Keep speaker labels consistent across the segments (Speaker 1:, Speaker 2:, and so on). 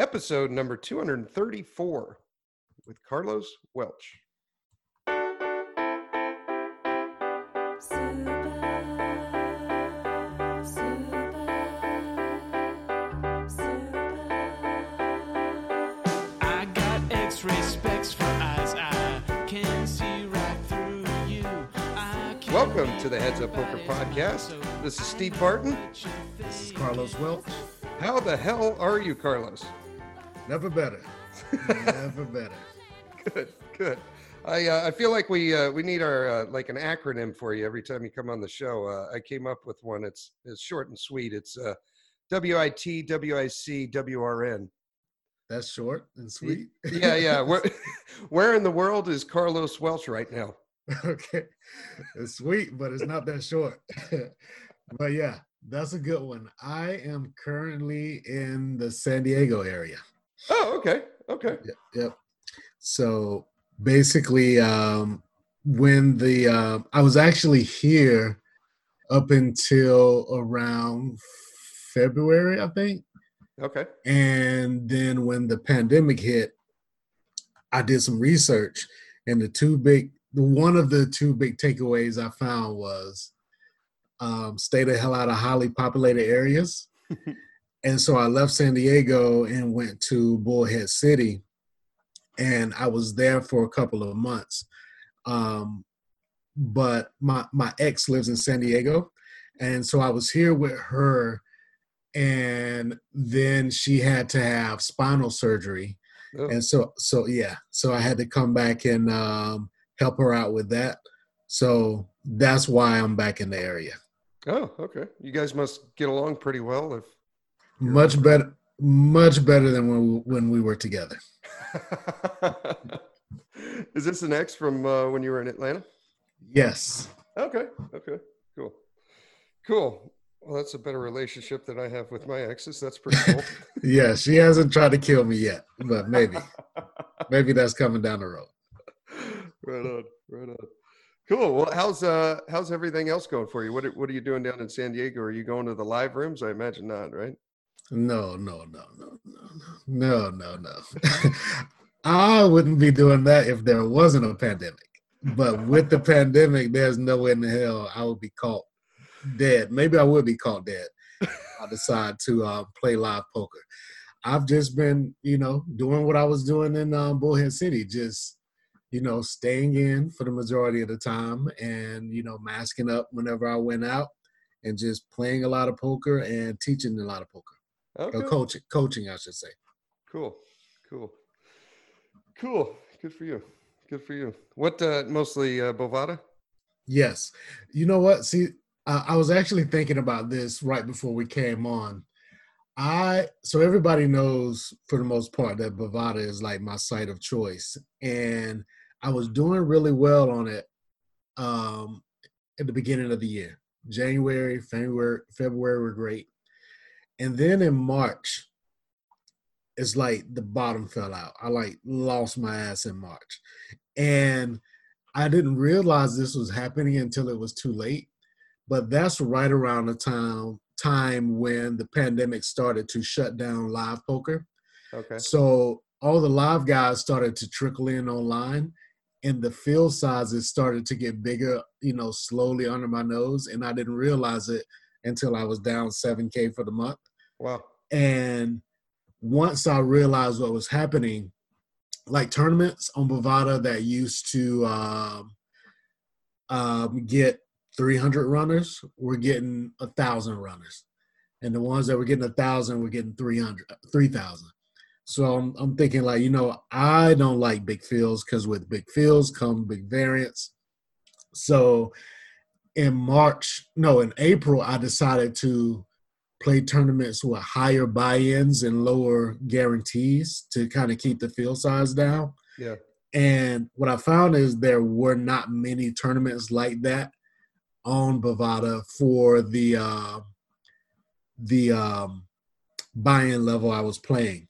Speaker 1: episode number 234 with Carlos Welch.
Speaker 2: I got X-ray specs for eyes. I can see right through you. I can
Speaker 1: Welcome to the Heads Up Poker Podcast. This is Steve Barton.
Speaker 3: This is Carlos Welch.
Speaker 1: How the hell are you, Carlos?
Speaker 3: Never better. Never better.
Speaker 1: Good, good. I uh, I feel like we uh, we need our uh, like an acronym for you every time you come on the show. Uh, I came up with one. It's it's short and sweet. It's uh, WIT WIC WRN.
Speaker 3: That's short and sweet.
Speaker 1: Yeah, yeah. Where where in the world is Carlos Welch right now?
Speaker 3: okay. It's sweet, but it's not that short. but yeah, that's a good one. I am currently in the San Diego area.
Speaker 1: Oh, okay, okay.
Speaker 3: Yep. yep. So basically, um, when the um I was actually here up until around February, I think.
Speaker 1: Okay.
Speaker 3: And then when the pandemic hit, I did some research, and the two big, one of the two big takeaways I found was um, stay the hell out of highly populated areas. and so I left San Diego and went to Bullhead City, and I was there for a couple of months. Um, but my my ex lives in San Diego, and so I was here with her. And then she had to have spinal surgery.
Speaker 1: Oh,
Speaker 3: and so so yeah. So i had to come back and um, help her out with that. So that's why i'm back in the area.
Speaker 1: Oh, okay. You guys must get along pretty well. If
Speaker 3: much better much better than when we, when we were together
Speaker 1: is this an ex from uh, when you were in Atlanta?
Speaker 3: yes
Speaker 1: Okay. Okay. Cool. Cool. Well, that's a better relationship than I have with my exes. That's pretty cool.
Speaker 3: yeah she hasn't tried to kill me yet but maybe maybe that's coming down the road
Speaker 1: right on. Right on. Cool. Well, how's uh how's everything else going for you? What are, what are you doing down in San Diego? Are you going to the live rooms? I imagine not, right?
Speaker 3: No, no, no, no, no, no, no, no. I wouldn't be doing that if there wasn't a pandemic. But with the pandemic, there's no way in the hell I would be caught dead. Maybe I would be caught dead. I decide to uh, play live poker. I've just been, you know, doing what I was doing in um, Bullhead City, just, you know, staying in for the majority of the time and, you know, masking up whenever I went out and just playing a lot of poker and teaching a lot of poker.
Speaker 1: Okay.
Speaker 3: or coaching coaching i should say
Speaker 1: Cool. Cool. Cool. Good for you. Good for you. What uh mostly uh Bovada?
Speaker 3: yes you know what see I, I was actually thinking about this right before we came on i so everybody knows for the most part that bovada is like my site of choice and i was doing really well on it um at the beginning of the year january february february were great and then in march it's like the bottom fell out i like lost my ass in march and I didn't realize this was happening until it was too late. But that's right around the time time when the pandemic started to shut down live poker.
Speaker 1: Okay.
Speaker 3: So all the live guys started to trickle in online and the field sizes started to get bigger, you know, slowly under my nose. And I didn't realize it until I was down 7K for the month.
Speaker 1: Wow.
Speaker 3: And once I realized what was happening, like tournaments on Bovada that used to um, um, get 300 runners, we're getting a thousand runners, and the ones that were getting a thousand, we're getting 300, 3,000. So I'm, I'm thinking like, you know, I don't like big fields because with big fields come big variants. So in March, no, in April, I decided to play tournaments with higher buy-ins and lower guarantees to kind of keep the field size down.
Speaker 1: Yeah.
Speaker 3: And what I found is there were not many tournaments like that on Bovada for the uh, the um, buy-in level I was playing,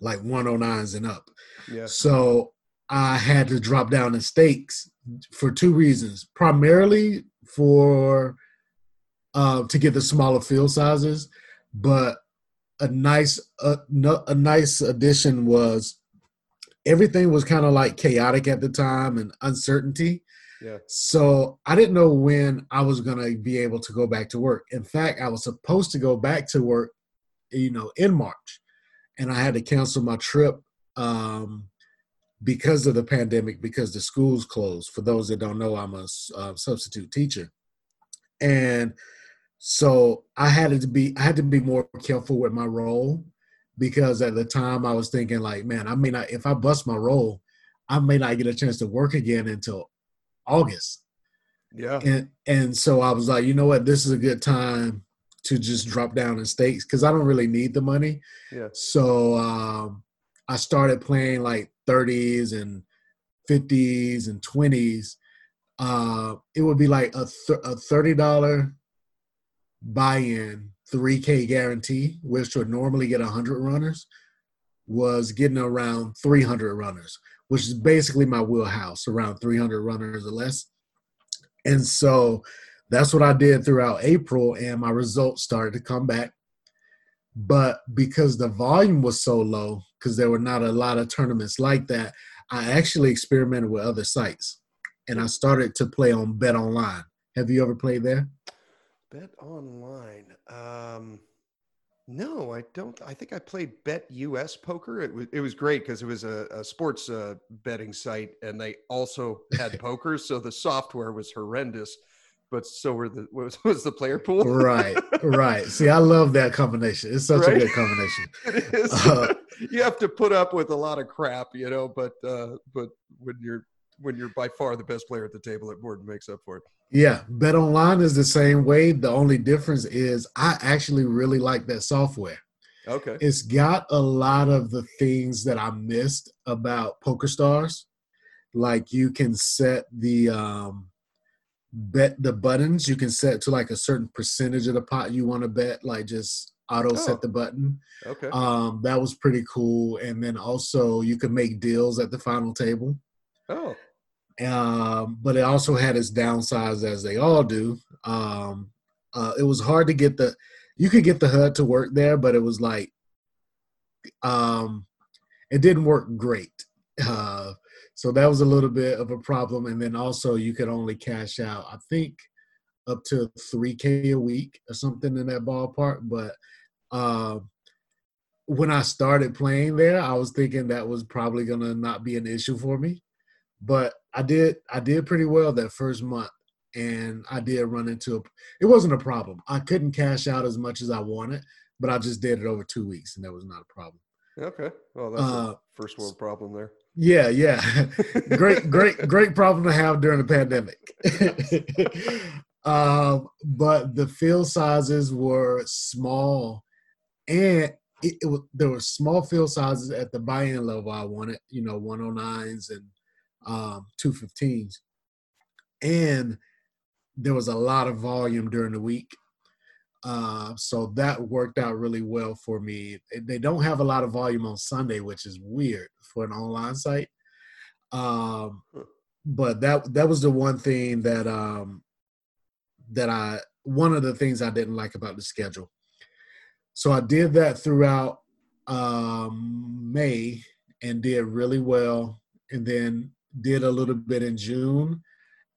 Speaker 3: like 109s and up.
Speaker 1: Yeah.
Speaker 3: So I had to drop down the stakes for two reasons. Primarily for uh, to get the smaller field sizes, but a nice a, no, a nice addition was everything was kind of like chaotic at the time and uncertainty.
Speaker 1: Yeah.
Speaker 3: So I didn't know when I was gonna be able to go back to work. In fact, I was supposed to go back to work, you know, in March, and I had to cancel my trip um, because of the pandemic because the schools closed. For those that don't know, I'm a uh, substitute teacher, and so I had to be I had to be more careful with my roll because at the time I was thinking like, man, I may not if I bust my roll, I may not get a chance to work again until August.
Speaker 1: Yeah.
Speaker 3: And and so I was like, you know what, this is a good time to just drop down in stakes because I don't really need the money.
Speaker 1: Yeah.
Speaker 3: So um, I started playing like 30s and 50s and 20s. Uh, it would be like a, th- a $30 buy-in, 3K guarantee, which would normally get 100 runners, was getting around 300 runners which is basically my wheelhouse, around 300 runners or less. And so that's what I did throughout April, and my results started to come back. But because the volume was so low, because there were not a lot of tournaments like that, I actually experimented with other sites and I started to play on Bet Online. Have you ever played there?
Speaker 1: Bet Online. Um, no, I don't. I think I played Bet US Poker. It was it was great because it was a, a sports uh, betting site, and they also had poker. So the software was horrendous, but so were the was, was the player pool.
Speaker 3: right, right. See, I love that combination. It's such
Speaker 1: Right?
Speaker 3: a good combination.
Speaker 1: it is.
Speaker 3: Uh,
Speaker 1: you have to put up with a lot of crap, you know. But uh, but when you're when you're by far the best player at the table, it more than makes up for it.
Speaker 3: Yeah, Bet Online is the same way. The only difference is I actually really like that software.
Speaker 1: Okay.
Speaker 3: It's got a lot of the things that I missed about Poker Stars. Like you can set the um bet the buttons, you can set to like a certain percentage of the pot you want to bet, like just auto
Speaker 1: Oh.
Speaker 3: set the button.
Speaker 1: Okay.
Speaker 3: Um that was pretty cool. And then also you could make deals at the final table.
Speaker 1: oh.
Speaker 3: Um, but it also had its downsides as they all do. Um, uh, it was hard to get the you could get the HUD to work there, but it was like um, it didn't work great. Uh, so that was a little bit of a problem. And then also you could only cash out, I think, up to three k a week or something in that ballpark. But uh, when I started playing there, I was thinking that was probably gonna not be an issue for me but I did I did pretty well that first month, and I did run into a. It wasn't a problem. I couldn't cash out as much as I wanted, but I just did it over two weeks, and that was not a problem.
Speaker 1: Okay. Well, that's
Speaker 3: Uh,
Speaker 1: a first world problem there.
Speaker 3: Yeah, yeah, great, great, great problem to have during the pandemic. um, but the field sizes were small, and it, it was there were small field sizes at the buy-in level I wanted. You know, 109s and um, 215s, and there was a lot of volume during the week. Uh, so that worked out really well for me. They don't have a lot of volume on Sunday, which is weird for an online site. Um, but that that was the one thing that um, that I one of the things I didn't like about the schedule. So I did that throughout um, May and did really well, and then did a little bit in June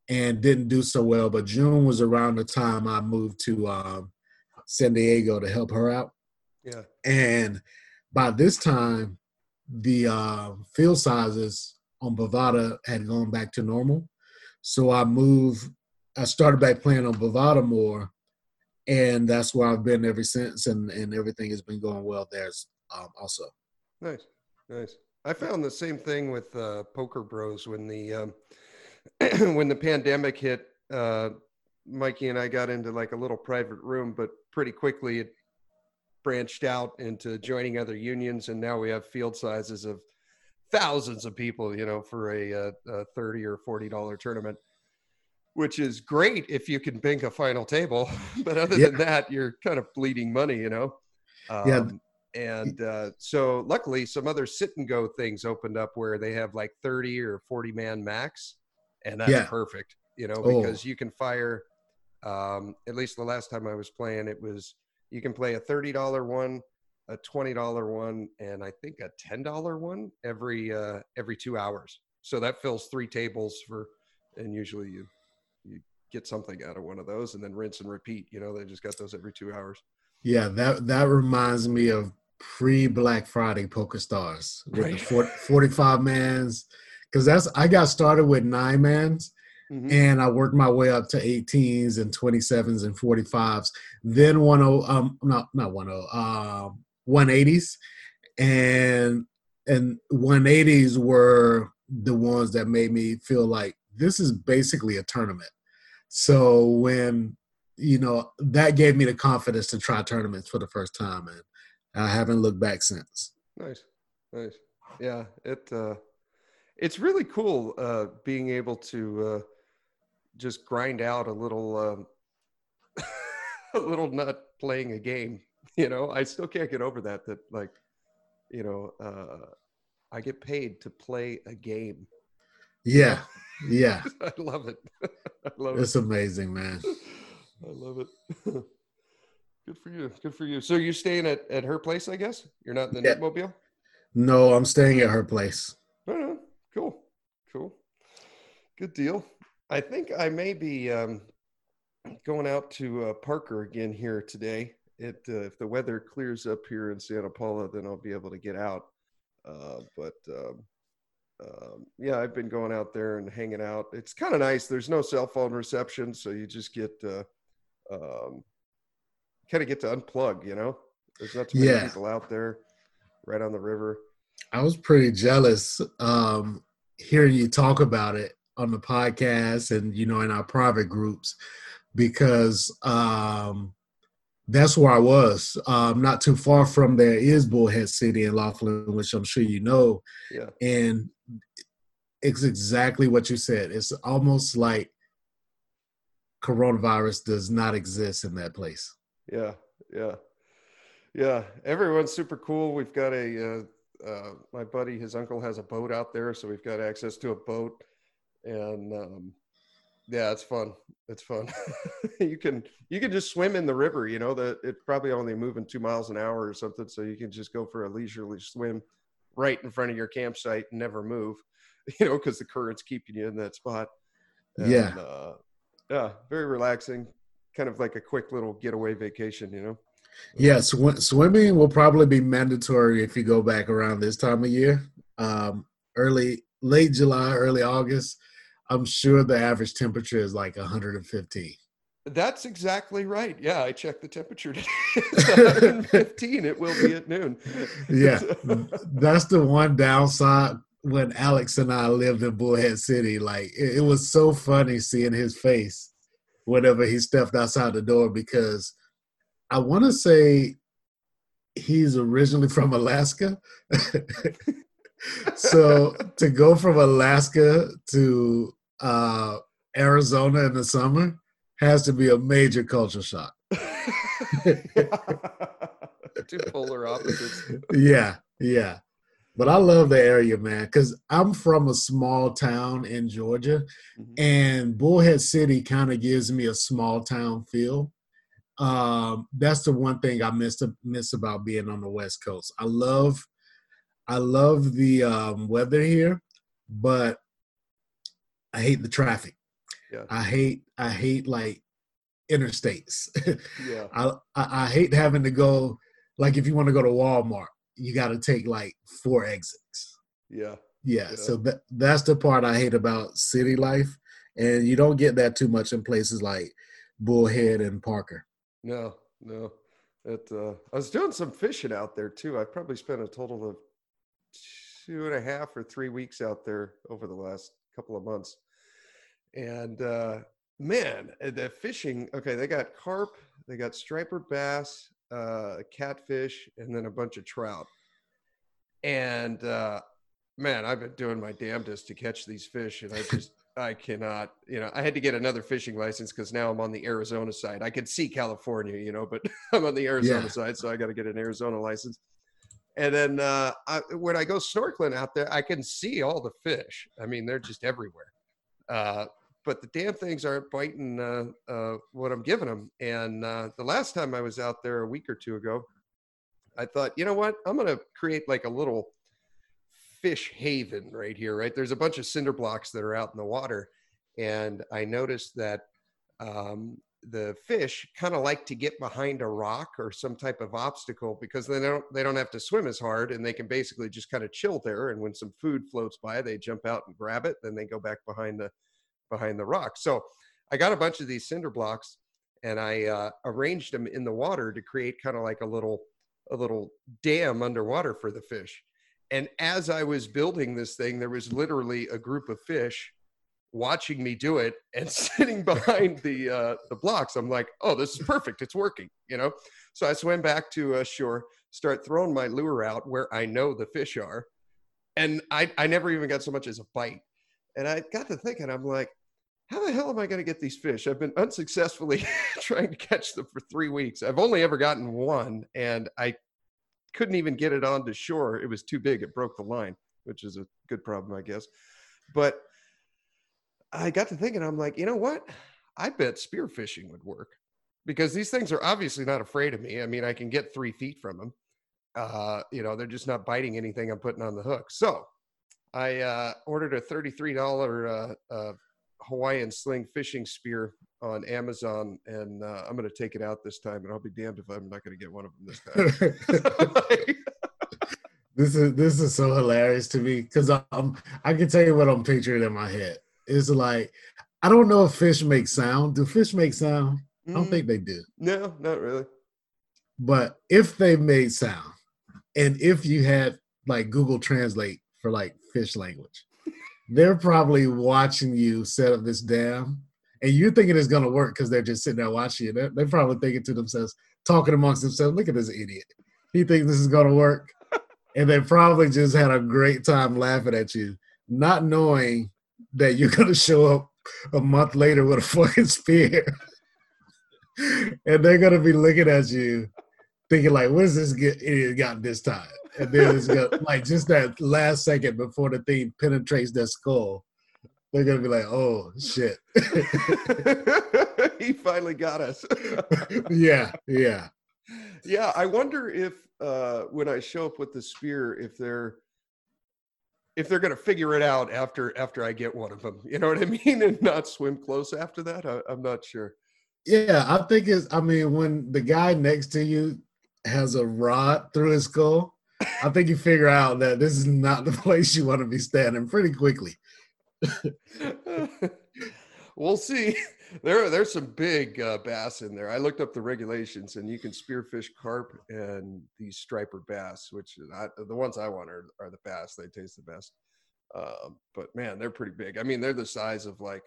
Speaker 3: and didn't do so well. But June was around the time I moved to um, San Diego to help her out.
Speaker 1: Yeah.
Speaker 3: And by this time, the uh, field sizes on Bovada had gone back to normal. So I moved, I started back playing on Bovada more. And that's where I've been ever since. And, and everything has been going well there um, also.
Speaker 1: Nice. Nice. I found the same thing with uh, Poker Bros when the um, when the pandemic hit. Uh, Mikey and I got into like a little private room, but pretty quickly it branched out into joining other unions, and now we have field sizes of thousands of people. You know, for a, uh a thirty or forty dollar tournament, which is great if you can bank a final table. but other
Speaker 3: Yeah.
Speaker 1: than that, you're kind of bleeding money. You know.
Speaker 3: Yeah.
Speaker 1: And uh, so luckily some other sit and go things opened up where they have like 30 or 40 man max and that's
Speaker 3: Yeah.
Speaker 1: perfect you know
Speaker 3: Oh.
Speaker 1: because you can fire um, at least the last time i was playing it was you can play a $30 one a twenty dollar one and I think a ten dollar one every uh, every two hours. So that fills three tables for, and usually you you get something out of one of those and then rinse and repeat. You know, they just got those every two hours.
Speaker 3: Yeah, that that reminds me of pre Black Friday Poker Stars with
Speaker 1: Right.
Speaker 3: the 40, 45 mans. Because that's I got started with nine mans
Speaker 1: Mhm.
Speaker 3: and I worked my way up to 18s and 27s and 45s. Then 10 um not not 10 um 180s and and 180s were the ones that made me feel like this is basically a tournament. So when you know that gave me the confidence to try tournaments for the first time and I haven't looked back since.
Speaker 1: Nice, nice. Yeah, it uh, it's really cool uh, being able to uh, just grind out a little um, a little nut playing a game. You know, I still can't get over that. That like, you know, uh, I get paid to play a game.
Speaker 3: Yeah. Yeah.
Speaker 1: I love it. I love
Speaker 3: It's
Speaker 1: it.
Speaker 3: amazing, man.
Speaker 1: I love it. Good for you. Good for you. So you're staying at, at her place, I guess? You're not in the
Speaker 3: Yeah.
Speaker 1: Netmobile?
Speaker 3: No, I'm staying at her place.
Speaker 1: Cool, cool, good deal. I think I may be um, going out to uh, Parker again here today. It uh, if the weather clears up here in Santa Paula, then I'll be able to get out. Uh, but um, um, yeah, I've been going out there and hanging out. It's kind of nice. There's no cell phone reception, so you just get uh, um, kind of get to unplug. You know, there's not too many
Speaker 3: Yeah.
Speaker 1: people out there, right on the river.
Speaker 3: I was pretty jealous um, hearing you talk about it on the podcast and you know in our private groups because um, that's where I was. Um, not too far from there is Bullhead City in Laughlin, which I'm sure you know,
Speaker 1: Yeah,
Speaker 3: and it's exactly what you said. It's almost like coronavirus does not exist in that place.
Speaker 1: Yeah, yeah, yeah. Everyone's super cool. We've got a uh, uh, my buddy, his uncle has a boat out there, so we've got access to a boat, and um, yeah, it's fun. It's fun. you can you can just swim in the river. You know that it's probably only moving two miles an hour or something, so you can just go for a leisurely swim right in front of your campsite and never move. You know, because the current's keeping you in that spot.
Speaker 3: Yeah.
Speaker 1: uh, yeah, very relaxing. Kind of like a quick little getaway vacation. You know.
Speaker 3: Yeah, sw- swimming will probably be mandatory if you go back around this time of year. Um, early, late July, early August. I'm sure the average temperature is like 115.
Speaker 1: That's exactly right. Yeah, I checked the temperature today. It's 115. it will be at noon.
Speaker 3: Yeah, that's the one downside. When Alex and I lived in Bullhead City, like it, it was so funny seeing his face whenever he stepped outside the door because I want to say he's originally from Alaska. so to go from Alaska to uh, Arizona in the summer has to be a major culture shock.
Speaker 1: Two polar opposites.
Speaker 3: yeah, yeah. But I love the area, man, because I'm from a small town in Georgia,
Speaker 1: Mhm.
Speaker 3: and Bullhead City kind of gives me a small town feel. Um, that's the one thing I miss miss about being on the West Coast. I love, I love the um, weather here, but I hate the traffic.
Speaker 1: Yeah.
Speaker 3: I hate, I hate like interstates.
Speaker 1: Yeah.
Speaker 3: I, I I hate having to go like if you want to go to Walmart, you got to take like four exits.
Speaker 1: Yeah.
Speaker 3: Yeah,
Speaker 1: Yeah.
Speaker 3: so that that's the part I hate about city life, and you don't get that too much in places like Bullhead and Parker.
Speaker 1: No, no. It, uh, I was doing some fishing out there too. I probably spent a total of two and a half or three weeks out there over the last couple of months. And uh, man, the fishing, okay, they got carp, they got striper bass, uh, catfish, and then a bunch of trout. And uh, man, I've been doing my damnedest to catch these fish, and I just I cannot. You know, I had to get another fishing license because now I'm on the Arizona side. I could see California, you know, but I'm on the Arizona
Speaker 3: Yeah.
Speaker 1: side, so I got to get an Arizona license. And then uh, I, when I go snorkeling out there, I can see all the fish. I mean, they're just everywhere. Uh, but the damn things aren't biting uh, uh, what I'm giving them. And uh, the last time I was out there a week or two ago, I thought, you know what? I'm gonna create like a little fish haven right here. Right, there's a bunch of cinder blocks that are out in the water, and I noticed that um, the fish kind of like to get behind a rock or some type of obstacle because they don't they don't have to swim as hard and they can basically just kind of chill there and when some food floats by they jump out and grab it then they go back behind the behind the rock so i got a bunch of these cinder blocks and i uh, arranged them in the water to create kind of like a little a little dam underwater for the fish and as i was building this thing there was literally a group of fish watching me do it and sitting behind the uh, the blocks. I'm like, oh, this is perfect. It's working, you know. So I swim back to uh, shore, start throwing my lure out where I know the fish are, and I I never even got so much as a bite. And I got to thinking, I'm like, how the hell am I going to get these fish? I've been unsuccessfully trying to catch them for three weeks. I've only ever gotten one, and I couldn't even get it onto shore. It was too big. It broke the line, which is a good problem, I guess. But I got to thinking, I'm like, you know what? I bet spearfishing would work because these things are obviously not afraid of me. I mean, I can get three feet from them. Uh, you know, they're just not biting anything I'm putting on the hook. So I uh, ordered a $33 uh, uh, Hawaiian sling fishing spear on Amazon, and uh, I'm going to take it out this time, and I'll be damned if I'm not going to get one of them this time.
Speaker 3: this is this is so hilarious to me because I'm I can tell you what I'm picturing in my head is like I don't know if fish make sound. Do fish make sound? Mm, I don't think they do.
Speaker 1: No, not really.
Speaker 3: But if they made sound, and if you had like Google Translate for like fish language, they're probably watching you set up this dam, and you're thinking it's gonna work because they're just sitting there watching you. They're, they're probably thinking to themselves, talking amongst themselves, "Look at this idiot. He thinks this is gonna work," and they probably just had a great time laughing at you, not knowing that you're gonna show up a month later with a fucking spear, and they're gonna be looking at you, thinking like, "What's this get idiot got this time?" And then it's gonna like just that last second before the thing penetrates their skull, they're gonna be like, "Oh shit."
Speaker 1: he finally got us.
Speaker 3: yeah, yeah,
Speaker 1: yeah. I wonder if uh, when I show up with the spear, if they're if they're going to figure it out after after I get one of them. You know what I mean? And not swim close after that. I, I'm not sure.
Speaker 3: Yeah, I think it's. I mean, when the guy next to you has a rod through his skull, I think you figure out that this is not the place you want to be standing pretty quickly.
Speaker 1: we'll see. There, there's some big uh, bass in there. I looked up the regulations, and you can spearfish carp and these striper bass, which I, the ones I want are, are the bass. They taste the best. Um, but man, they're pretty big. I mean, they're the size of like,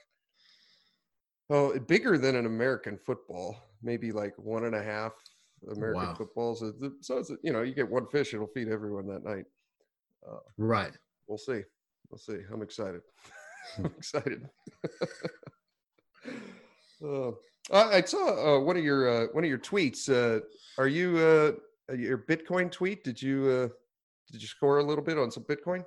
Speaker 1: oh, bigger than an American football, maybe like one and a half American wow. footballs. So it's you know, you get one fish, it'll feed everyone that night.
Speaker 3: Uh, right.
Speaker 1: We'll see. We'll see. I'm excited. I'm excited. Uh, I saw uh, one of your uh, one of your tweets. Uh, are you uh, your Bitcoin tweet? Did you uh, did you score a little bit on some Bitcoin?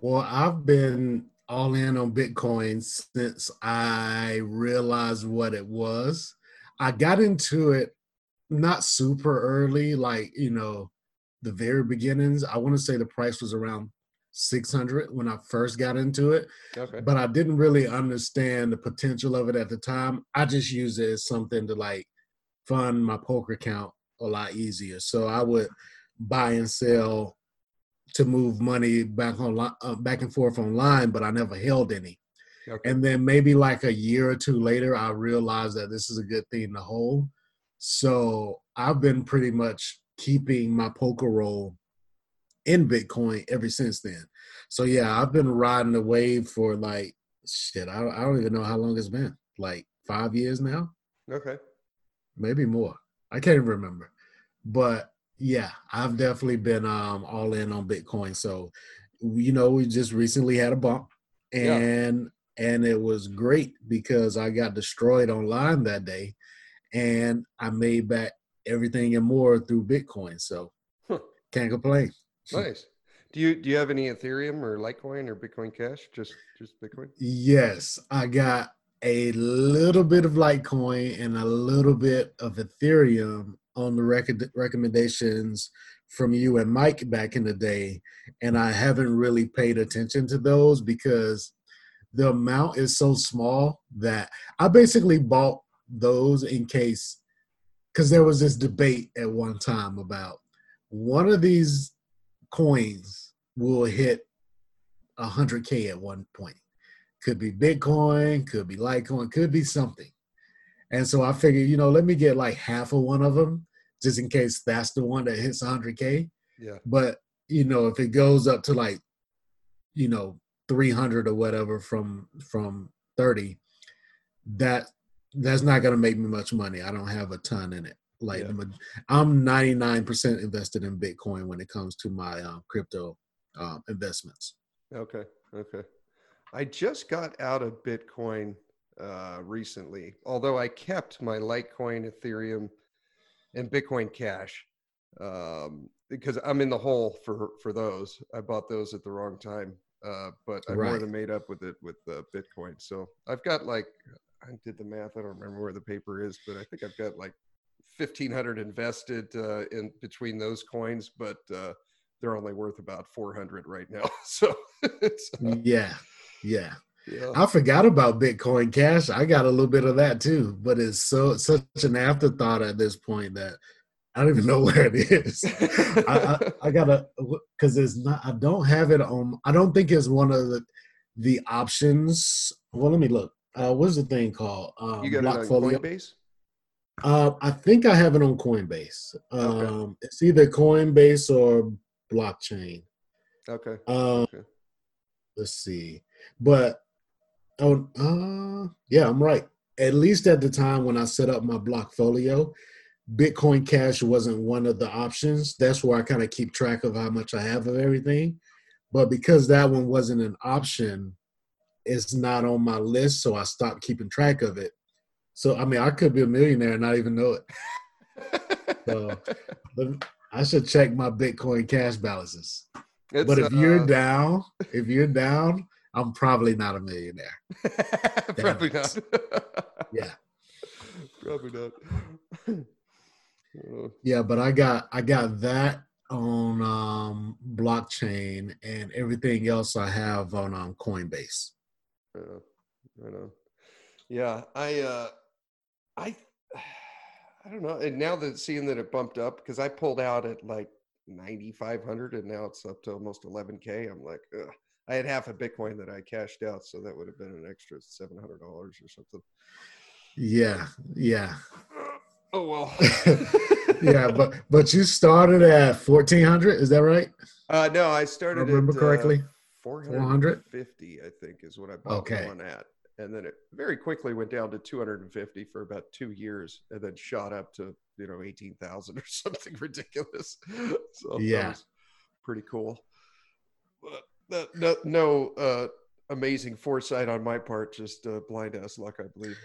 Speaker 3: Well, I've been all in on Bitcoin since I realized what it was. I got into it not super early, like you know, the very beginnings. I want to say the price was around 600 when I first got into it. Okay. But I didn't really understand the potential of it at the time. I just used it as something to like fund my poker account a lot easier. So I would buy and sell to move money back on uh, back and forth online, but I never held any. Okay. And then maybe like a year or two later, I realized that this is a good thing to hold. So I've been pretty much keeping my poker roll in Bitcoin ever since then. So yeah, I've been riding the wave for like shit. I, I don't even know how long it's been. Like five years now.
Speaker 1: Okay.
Speaker 3: Maybe more. I can't remember. But yeah, I've definitely been um all in on Bitcoin. So you know, we just recently had a bump and yeah. and it was great because I got destroyed online that day and I made back everything and more through Bitcoin. So huh. can't complain.
Speaker 1: Nice. Do you do you have any Ethereum or Litecoin or Bitcoin Cash? Just just Bitcoin?
Speaker 3: Yes, I got a little bit of Litecoin and a little bit of Ethereum on the rec- recommendations from you and Mike back in the day, and I haven't really paid attention to those because the amount is so small that I basically bought those in case because there was this debate at one time about one of these coins will hit 100k at one point. Could be bitcoin could be litecoin could be something. And so i figured you know let me get like half of one of them just in case that's the one that hits 100k
Speaker 1: Yeah.
Speaker 3: but you know if it goes up to like you know 300 or whatever from from 30 that that's not going to make me much money i don't have a ton in it like
Speaker 1: Yeah.
Speaker 3: i'm 99% invested in bitcoin when it comes to my um, crypto uh, investments
Speaker 1: Okay. Okay. I just got out of Bitcoin uh, recently, although I kept my Litecoin, Ethereum, and Bitcoin Cash um, because I'm in the hole for for those. I bought those at the wrong time, uh, but I more
Speaker 3: Right.
Speaker 1: than made up with it with uh, Bitcoin. So I've got like I did the math. I don't remember where the paper is, but I think I've got like fifteen hundred invested uh, in between those coins, but uh, they're only worth about four hundred right now. So it's uh,
Speaker 3: yeah yeah
Speaker 1: yeah.
Speaker 3: i forgot about bitcoin cash i got a little bit of that too but it's so such an afterthought at this point that i don't even know where it is I, I, I gotta because it's not i don't have it on i don't think it's one of the the options well let me look uh what's the thing called um
Speaker 1: you got it on
Speaker 3: Blockfolio.
Speaker 1: Coinbase?
Speaker 3: uh i think i have it on coinbase um it's either coinbase or blockchain
Speaker 1: Okay.
Speaker 3: um
Speaker 1: okay.
Speaker 3: let's see but oh uh yeah i'm right at least at the time when i set up my blockfolio bitcoin cash wasn't one of the options that's where i kind of keep track of how much i have of everything but because that one wasn't an option it's not on my list so i stopped keeping track of it so i mean i could be a millionaire and not even know it so i should check my bitcoin cash balances
Speaker 1: It's,
Speaker 3: but if you're
Speaker 1: uh,
Speaker 3: down, if you're down, I'm probably not a millionaire.
Speaker 1: probably not.
Speaker 3: Yeah.
Speaker 1: probably not.
Speaker 3: Yeah, but I got I got that on um blockchain and everything else I have on um Coinbase.
Speaker 1: Yeah, I know. Yeah, I, uh, I, I don't know. And now that seeing that it bumped up, because I pulled out at like 9,500 and now it's up to almost 11K. I'm like, Ugh. I had half a Bitcoin that I cashed out. So that would have been an extra $700 or something.
Speaker 3: Yeah, yeah.
Speaker 1: Oh, well.
Speaker 3: yeah, but but you started at 1400, is that right?
Speaker 1: uh, no, I started
Speaker 3: remember
Speaker 1: at,
Speaker 3: correctly?
Speaker 1: Uh, 450, I think, is what I bought
Speaker 3: Okay.
Speaker 1: one at. And then it very quickly went down to 250 for about two years and then shot up to, you know, 18,000 or something ridiculous. So that
Speaker 3: Yeah.
Speaker 1: was pretty cool. But no, no uh, amazing foresight on my part, just uh, blind ass luck, I believe.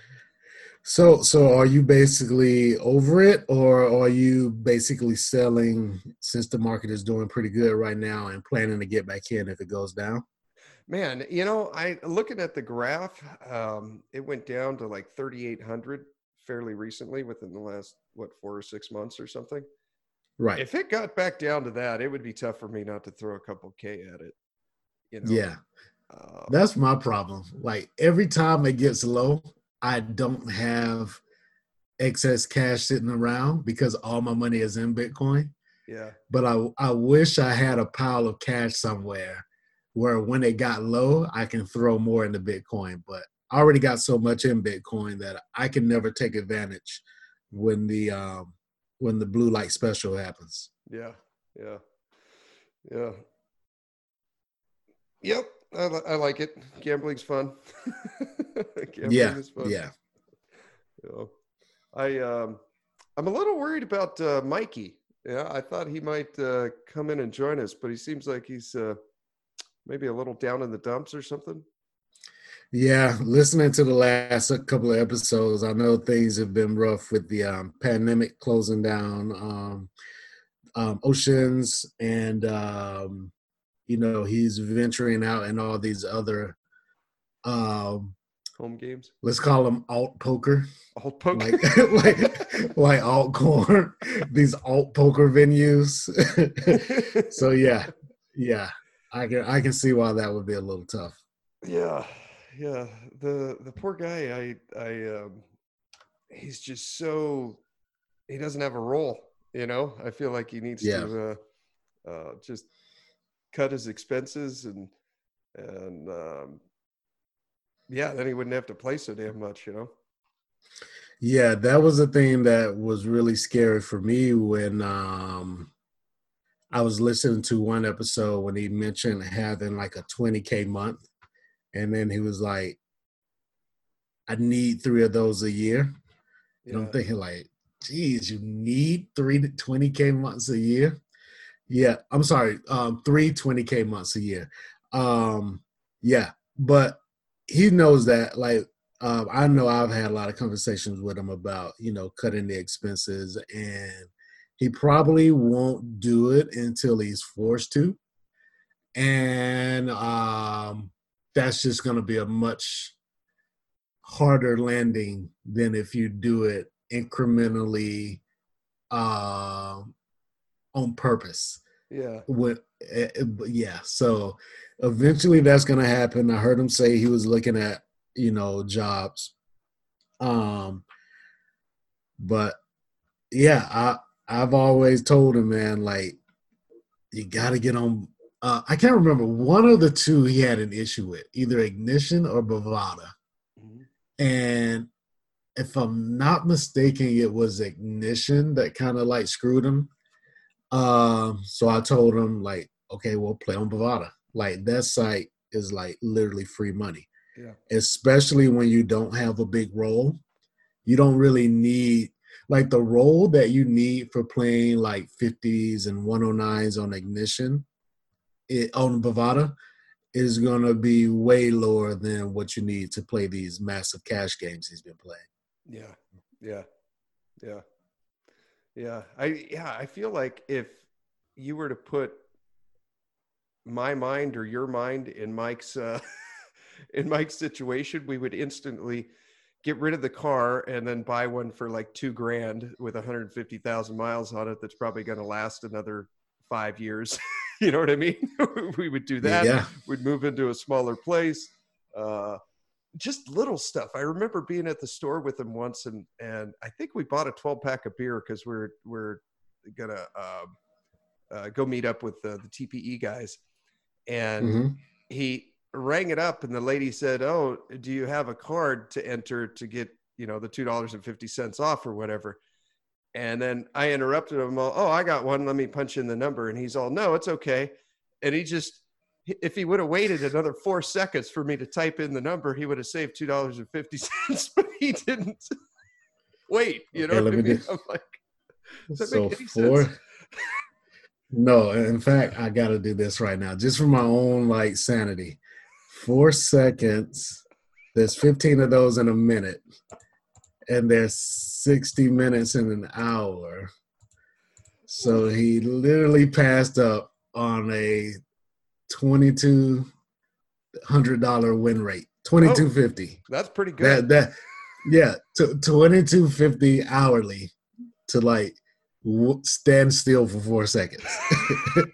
Speaker 3: So so are you basically over it or are you basically selling since the market is doing pretty good right now and planning to get back in if it goes down?
Speaker 1: Man, you know, I looking at the graph, um, it went down to like 3,800 fairly recently within the last, what, four or six months or something.
Speaker 3: Right.
Speaker 1: If it got back down to that, it would be tough for me not to throw a couple K at it. You know?
Speaker 3: Yeah.
Speaker 1: Uh,
Speaker 3: That's my problem. Like every time it gets low, I don't have excess cash sitting around because all my money is in Bitcoin.
Speaker 1: yeah.
Speaker 3: But I I wish I had a pile of cash somewhere where when it got low, I can throw more into Bitcoin. But I already got so much in Bitcoin that I can never take advantage when the um when the blue light special happens.
Speaker 1: Yeah. Yeah. Yeah. Yep. I, li- I like it. Gambling's fun.
Speaker 3: Yeah. Yeah.
Speaker 1: Yeah. I um I'm a little worried about uh, Mikey. Yeah, I thought he might uh, come in and join us, but he seems like he's uh, maybe a little down in the dumps or something.
Speaker 3: Yeah, listening to the last couple of episodes, I know things have been rough with the um, pandemic closing down um, um, oceans, and um, you know he's venturing out in all these other um,
Speaker 1: home games.
Speaker 3: Let's call them alt poker,
Speaker 1: Alt poker.
Speaker 3: like like like altcoin. These alt poker venues. so yeah, yeah, I can I can see why that would be a little tough.
Speaker 1: yeah, yeah. The the poor guy. I I um, he's just so he doesn't have a roll. You know, I feel like he needs
Speaker 3: Yeah.
Speaker 1: to uh, uh, just cut his expenses and and um, yeah, then he wouldn't have to play so damn much. You know.
Speaker 3: Yeah, that was the thing that was really scary for me when um I was listening to one episode when he mentioned having like a 20k month and then he was like I need 3 of those a year. And I'm thinking like, geez, you need 3 to 20k months a year? Yeah, I'm sorry, um 3 20k months a year. Um yeah, but he knows that like um, I know I've had a lot of conversations with him about, you know, cutting the expenses, and he probably won't do it until he's forced to. And um, that's just going to be a much harder landing than if you do it incrementally um, on purpose
Speaker 1: Yeah.
Speaker 3: with yeah so eventually that's going to happen i heard him say he was looking at you know jobs um but yeah i i've always told him man like you got to get on uh, i can't remember one of the two he had an issue with either ignition or bovada
Speaker 1: Mhm.
Speaker 3: and if I'm not mistaken, it was Ignition that kind of like screwed him. Um, so I told him like, okay, we'll play on Bovada. Like that site is like literally free money.
Speaker 1: Yeah.
Speaker 3: Especially when you don't have a big roll. You don't really need like the roll that you need for playing like 50s and 109s on Ignition it, on Bovada is going to be way lower than what you need to play these massive cash games he's been playing.
Speaker 1: Yeah. Yeah. Yeah. Yeah. I yeah, I feel like if you were to put my mind or your mind in Mike's uh in Mike's situation, we would instantly get rid of the car and then buy one for like 2 grand with 150,000 miles on it that's probably going to last another 5 years. you know what I mean? we would do that.
Speaker 3: yeah.
Speaker 1: we'd move into a smaller place uh just little stuff. I remember being at the store with him once and and i think we bought a 12 pack of beer because we're we're gonna um uh, go meet up with the, the tpe guys. And
Speaker 3: Mhm.
Speaker 1: he rang it up and the lady said oh do you have a card to enter to get you know the two dollars and fifty cents off or whatever? And then i interrupted him all, oh i got one. Let me punch in the number. And he's all no it's okay. And he just if he would have waited another four seconds for me to type in the number he would have saved two dollars and fifty cents but he didn't wait you know
Speaker 3: Okay,
Speaker 1: what i
Speaker 3: me
Speaker 1: mean i'm like does that
Speaker 3: So
Speaker 1: make any
Speaker 3: four.
Speaker 1: sense?
Speaker 3: No, in fact, I got to do this right now, just for my own like sanity. Four seconds. There's 15 of those in a minute, and there's 60 minutes in an hour. So he literally passed up on a twenty-two hundred dollar win rate, twenty-two fifty.
Speaker 1: Oh, that's pretty good
Speaker 3: That that yeah, to twenty-two fifty hourly to like w- stand still for four seconds.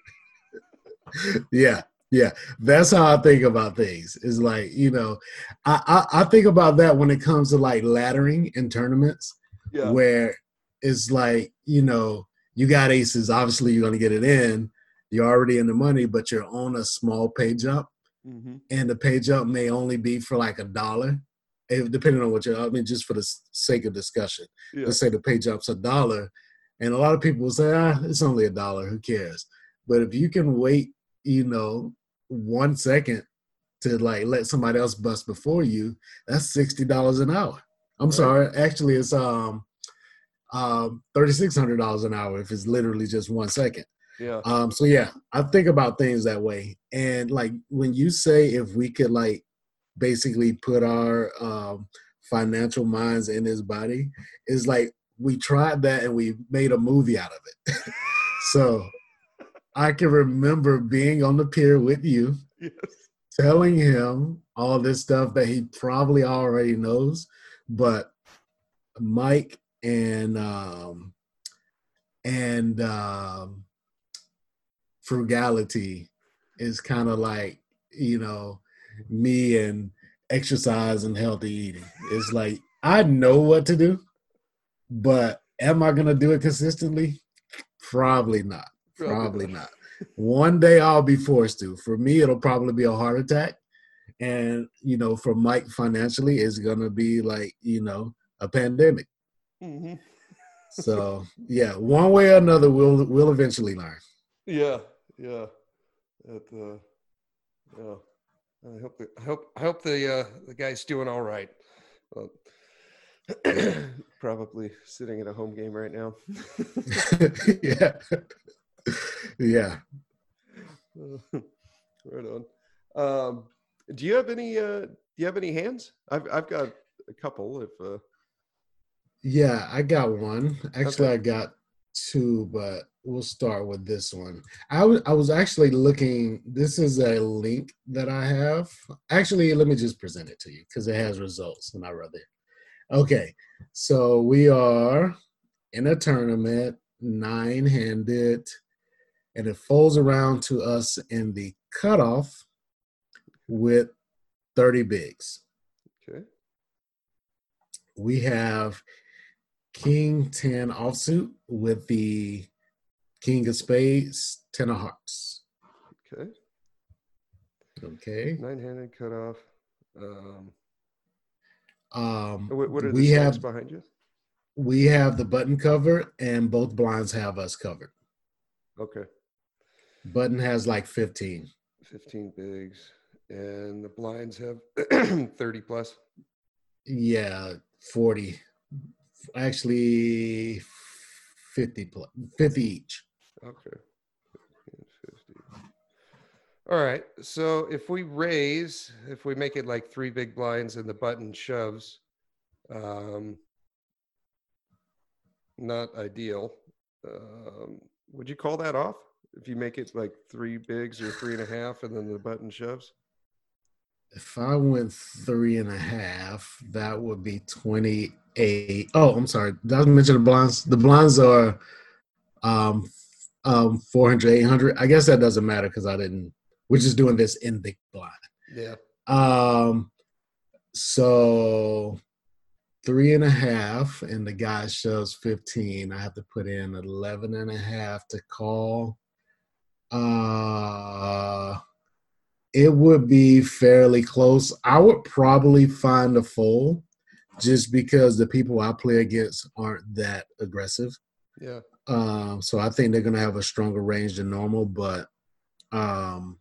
Speaker 3: yeah, yeah, that's how I think about things. Is like you know, I, I I think about that when it comes to like laddering in tournaments
Speaker 1: yeah
Speaker 3: where it's like you know you got aces. Obviously, you're gonna get it in. You're already in the money, but you're on a small pay jump
Speaker 1: hmm
Speaker 3: and the pay jump may only be for like a dollar, depending on what you're. I mean, just for the sake of discussion,
Speaker 1: yeah
Speaker 3: let's say the pay jump's a dollar, and a lot of people will say, ah, it's only a dollar. Who cares? But if you can wait, you know, one second to like let somebody else bust before you, that's sixty dollars an hour. I'm
Speaker 1: Right.
Speaker 3: sorry, actually, it's um, um, thirty six hundred dollars an hour if it's literally just one second.
Speaker 1: Yeah
Speaker 3: Um, so yeah, I think about things that way. And like when you say if we could like basically put our um financial minds in his body, is like we tried that and we made a movie out of it. so I can remember being on the pier with you,
Speaker 1: yes
Speaker 3: telling him all this stuff that he probably already knows, but Mike and um and um frugality is kind of like you know me and exercise and healthy eating. It's like I know what to do, but am I gonna do it consistently? Probably not. Probably not. One day I'll be forced to. For me, it'll probably be a heart attack. And, you know, for Mike financially, it's gonna be like, you know, a pandemic.
Speaker 1: Mhm.
Speaker 3: So yeah, one way or another we'll we'll eventually learn.
Speaker 1: Yeah, yeah. at uh, yeah. I hope the, I hope I hope the uh, the guy's doing all right. Well, probably sitting at a home game right now.
Speaker 3: yeah. yeah.
Speaker 1: right on. Um, do you have any? Uh, do you have any hands? I've I've got a couple. If uh,
Speaker 3: Yeah, I got one. Actually,
Speaker 1: Okay.
Speaker 3: I got two, but we'll start with this one. I was was actually looking. This is a link that I have. Actually, let me just present it to you because it has results, and I rather. Okay, so we are in a tournament, nine-handed, and it folds around to us in the cutoff with thirty bigs.
Speaker 1: okay,
Speaker 3: we have King 10 offsuit with the King of Spades, Ten of Hearts.
Speaker 1: okay,
Speaker 3: Okay.
Speaker 1: nine-handed cutoff. Um,
Speaker 3: Um,
Speaker 1: what, what are the
Speaker 3: we have
Speaker 1: behind you?
Speaker 3: we have the button cover, and both blinds have us covered.
Speaker 1: Okay,
Speaker 3: Button has like 15.
Speaker 1: fifteen bigs, and the blinds have thirty plus.
Speaker 3: Yeah, 40. Actually, 50 plus, 50 each.
Speaker 1: Okay. 50. All right. So if we raise, if we make it like three big blinds and the button shoves, um, not ideal. Um, would you call that off? If you make it like three bigs or three and a half and then the button shoves?
Speaker 3: If I went three and a half, that would be 28. Oh, I'm sorry. Did I mention the blinds? The blinds are um, um, 400, 800. I guess that doesn't matter because I didn't, we're just doing this in the blind.
Speaker 1: Yeah.
Speaker 3: Um, so three and a half, and the guy shows 15. I have to put in 11 and a half to call. Uh, it would be fairly close. I would probably find a fold just because the people I play against aren't that aggressive.
Speaker 1: Yeah.
Speaker 3: Um, so I think they're gonna have a stronger range than normal, but um,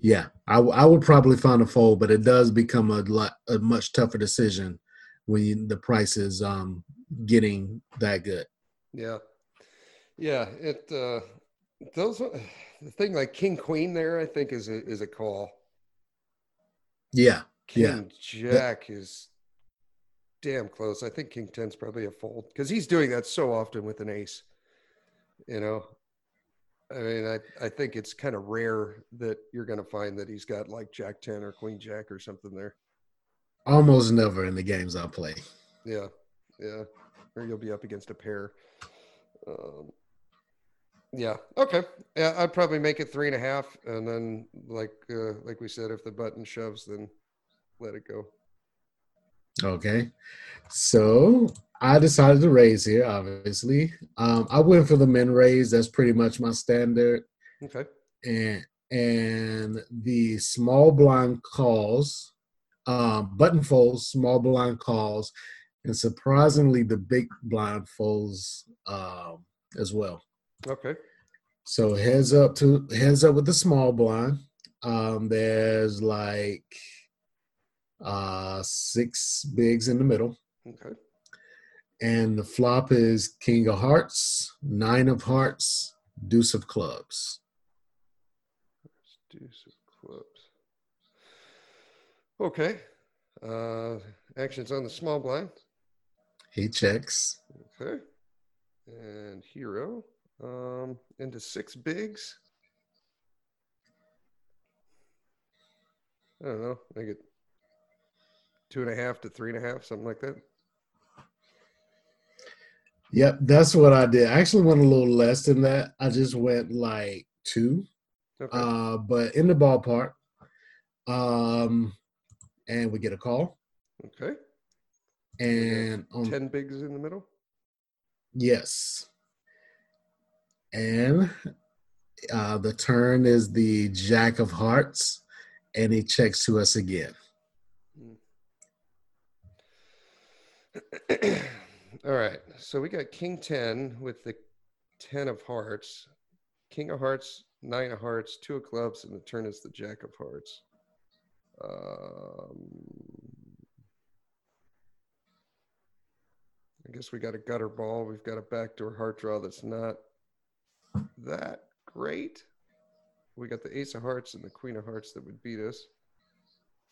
Speaker 3: yeah, I, w- I would probably find a fold, but it does become a lot a much tougher decision when you, the price is um getting that good.
Speaker 1: Yeah. Yeah. It, uh, those, are- the thing like King Queen there, I think is a, is a call.
Speaker 3: Yeah,
Speaker 1: King
Speaker 3: Yeah.
Speaker 1: Jack is damn close. I think King 10's probably a fold because he's doing that so often with an ace. You know, I mean, I, I think it's kind of rare that you're going to find that he's got like Jack 10 or Queen Jack or something there.
Speaker 3: almost never in the games I play.
Speaker 1: Yeah. Yeah. Or you'll be up against a pair. Um, yeah. Okay. Yeah. I'd probably make it three and a half. And then, like, uh, like we said, if the button shoves, then let it go.
Speaker 3: Okay. So I decided to raise here, obviously. Um, I went for the min raise. That's pretty much my standard.
Speaker 1: Okay.
Speaker 3: And and the small blind calls, um, button folds, small blind calls, and surprisingly the big blind folds um, as well.
Speaker 1: Okay.
Speaker 3: So heads up to heads up with the small blind. Um, there's like uh six bigs in the middle.
Speaker 1: Okay.
Speaker 3: And the flop is King of Hearts, Nine of Hearts, Deuce of Clubs.
Speaker 1: Deuce of clubs. Okay. Uh, actions on the small blind.
Speaker 3: He checks.
Speaker 1: Okay. And hero. Um, into six bigs. I don't know, I it two and a half to three and a half, something like that.
Speaker 3: Yep, that's what I did. I actually went a little less than that. I just went like two,
Speaker 1: Okay.
Speaker 3: uh, but in the ballpark. Um, and we get a call,
Speaker 1: okay.
Speaker 3: and on
Speaker 1: Ten bigs in the middle.
Speaker 3: yes, and uh, the turn is the Jack of Hearts, and he checks to us again.
Speaker 1: All right. So we got King 10 with the 10 of hearts, King of hearts, nine of hearts, two of clubs, and the turn is the Jack of hearts. Um, I guess we got a gutter ball. We've got a backdoor heart draw that's not that great. We got the ace of hearts and the queen of hearts that would beat us.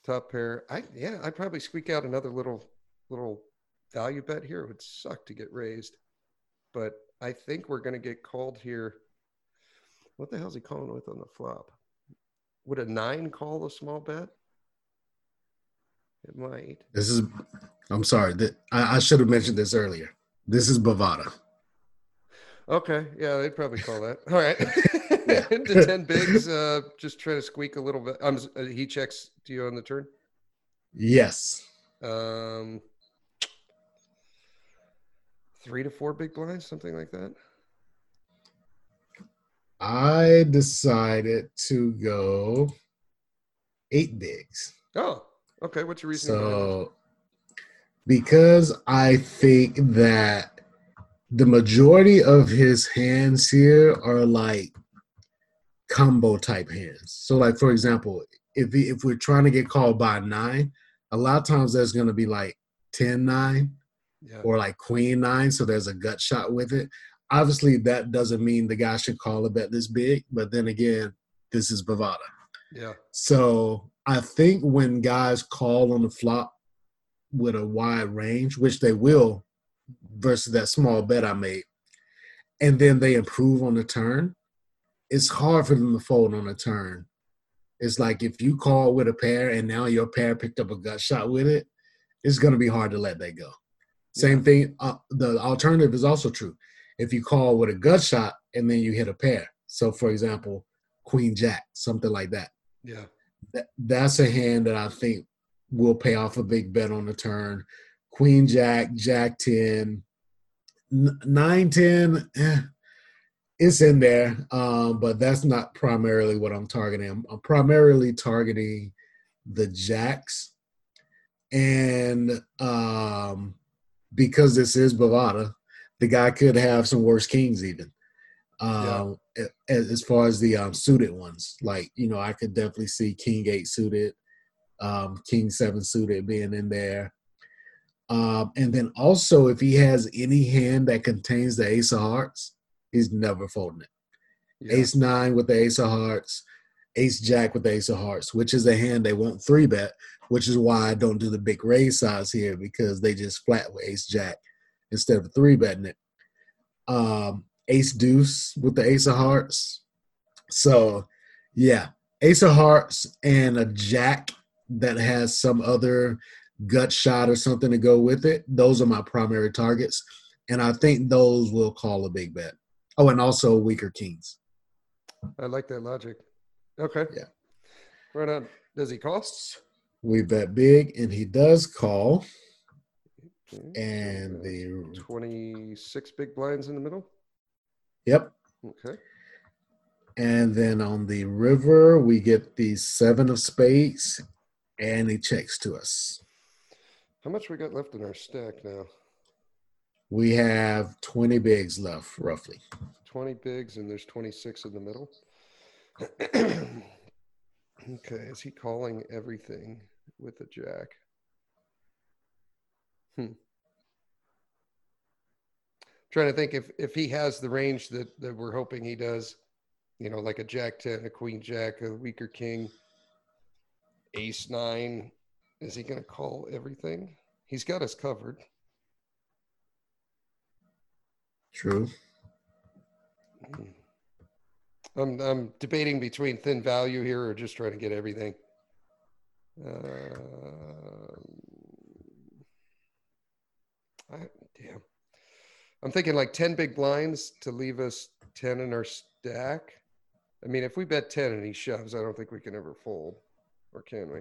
Speaker 1: Top pair. I yeah, I'd probably squeak out another little little value bet here. It would suck to get raised. But I think we're gonna get called here. What the hell's he calling with on the flop? Would a nine call a small bet? It might.
Speaker 3: This is, I'm sorry, that I, I should have mentioned this earlier. This is Bovada.
Speaker 1: Okay, yeah, they'd probably call that. All right, Into ten bigs. Uh, just try to squeak a little bit. Um, he checks to you on the turn.
Speaker 3: Yes.
Speaker 1: Um, three to four big blinds, something like that.
Speaker 3: I decided to go eight bigs.
Speaker 1: Oh, okay. What's your reason?
Speaker 3: So, because I think that the majority of his hands here are like combo type hands. So, like for example, if he, if we're trying to get called by nine, a lot of times there's going to be like 10 9
Speaker 1: yeah,
Speaker 3: or like queen nine, so there's a gut shot with it. Obviously, that doesn't mean the guy should call a bet this big, but then again, this is Bovada.
Speaker 1: yeah,
Speaker 3: So I think when guys call on the flop with a wide range, which they will, versus that small bet I made, and then they improve on the turn, it's hard for them to fold on the turn. It's like if you call with a pair and now your pair picked up a gut shot with it, it's going to be hard to let that go. Same thing. Uh, the alternative is also true. If you call with a gut shot and then you hit a pair, so for example, Queen Jack, something like that
Speaker 1: yeah.
Speaker 3: that, that's a hand that I think will pay off a big bet on the turn. Queen Jack, Jack 10, n- 9 10, eh, it's in there, um, but that's not primarily what I'm targeting. I'm, I'm primarily targeting the Jacks. And um, because this is Bovada, the guy could have some worse kings even. Um, as, as far as the um, suited ones, like you know, I could definitely see King Eight suited, um, King Seven suited being in there, um, and then also if he has any hand that contains the Ace of Hearts, he's never folding it.
Speaker 1: yeah.
Speaker 3: Ace Nine with the Ace of Hearts, Ace Jack with the Ace of Hearts, which is a hand they won't three bet, which is why I don't do the big raise size here because they just flat with Ace Jack instead of three betting it. Um, Ace Deuce with the Ace of Hearts. So, yeah, Ace of Hearts and a Jack that has some other gut shot or something to go with it. Those are my primary targets, and I think those will call a big bet. Oh, and also weaker kings.
Speaker 1: I like that logic. Okay.
Speaker 3: Yeah.
Speaker 1: Right on. Does he cost?
Speaker 3: We bet big, and he does call.
Speaker 1: Okay,
Speaker 3: And the
Speaker 1: 26 big blinds in the middle.
Speaker 3: yep,
Speaker 1: Okay.
Speaker 3: and then on the river we get the seven of spades, and he checks to us.
Speaker 1: How much we got left in our stack now?
Speaker 3: We have twenty bigs left, roughly.
Speaker 1: 20 bigs and there's 26 in the middle. okay, is he calling everything with a jack? Hmm. Trying to think if if he has the range that that we're hoping he does, you know, like a jack 10, a queen jack, a weaker king, ace 9, is he going to call everything? He's got us covered.
Speaker 3: True.
Speaker 1: I'm I'm debating between thin value here or just trying to get everything. Um, I, damn. I'm thinking like 10 big blinds to leave us 10 in our stack. I mean, if we bet 10 and he shoves, I don't think we can ever fold. Or can we?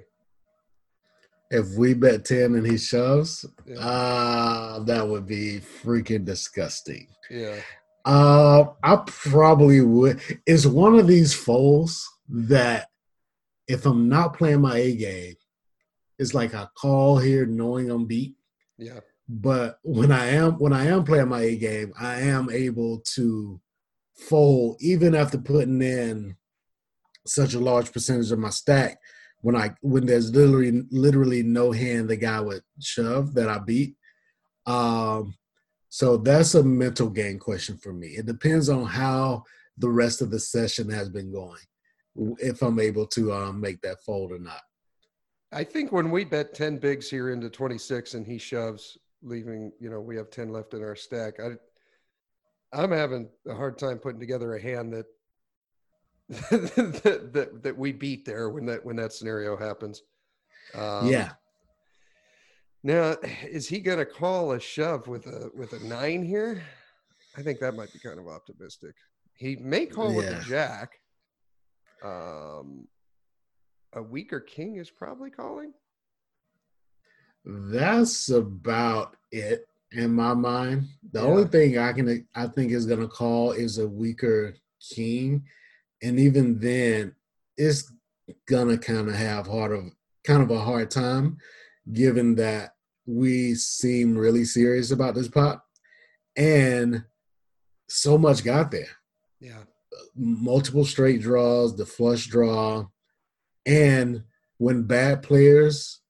Speaker 3: If we bet 10 and he shoves,
Speaker 1: Yeah.
Speaker 3: uh, that would be freaking disgusting.
Speaker 1: yeah.
Speaker 3: Uh, I probably would. It's one of these folds that if I'm not playing my A game, it's like I call here knowing I'm beat.
Speaker 1: Yeah.
Speaker 3: But when I am when I am playing my A game, I am able to fold even after putting in such a large percentage of my stack. When I when there's literally literally no hand the guy would shove that I beat. Um, so that's a mental game question for me. It depends on how the rest of the session has been going, if I'm able to um, make that fold or not.
Speaker 1: I think when we bet 10 bigs here into 26 and he shoves, leaving, you know, we have 10 left in our stack. I, I'm having a hard time putting together a hand that, that, that, that we beat there when that, when that scenario happens. Um,
Speaker 3: yeah,
Speaker 1: Now, is he going to call a shove with a, with a nine here? I think that might be kind of optimistic. He may call with a jack. Um, a weaker king is probably calling.
Speaker 3: that's about it in my mind. The
Speaker 1: Yeah.
Speaker 3: only thing I can I think is gonna call is a weaker king, and even then, it's gonna kind of have hard of kind of a hard time, given that we seem really serious about this pot, and so much got there.
Speaker 1: Yeah.
Speaker 3: Multiple straight draws, the flush draw, and when bad players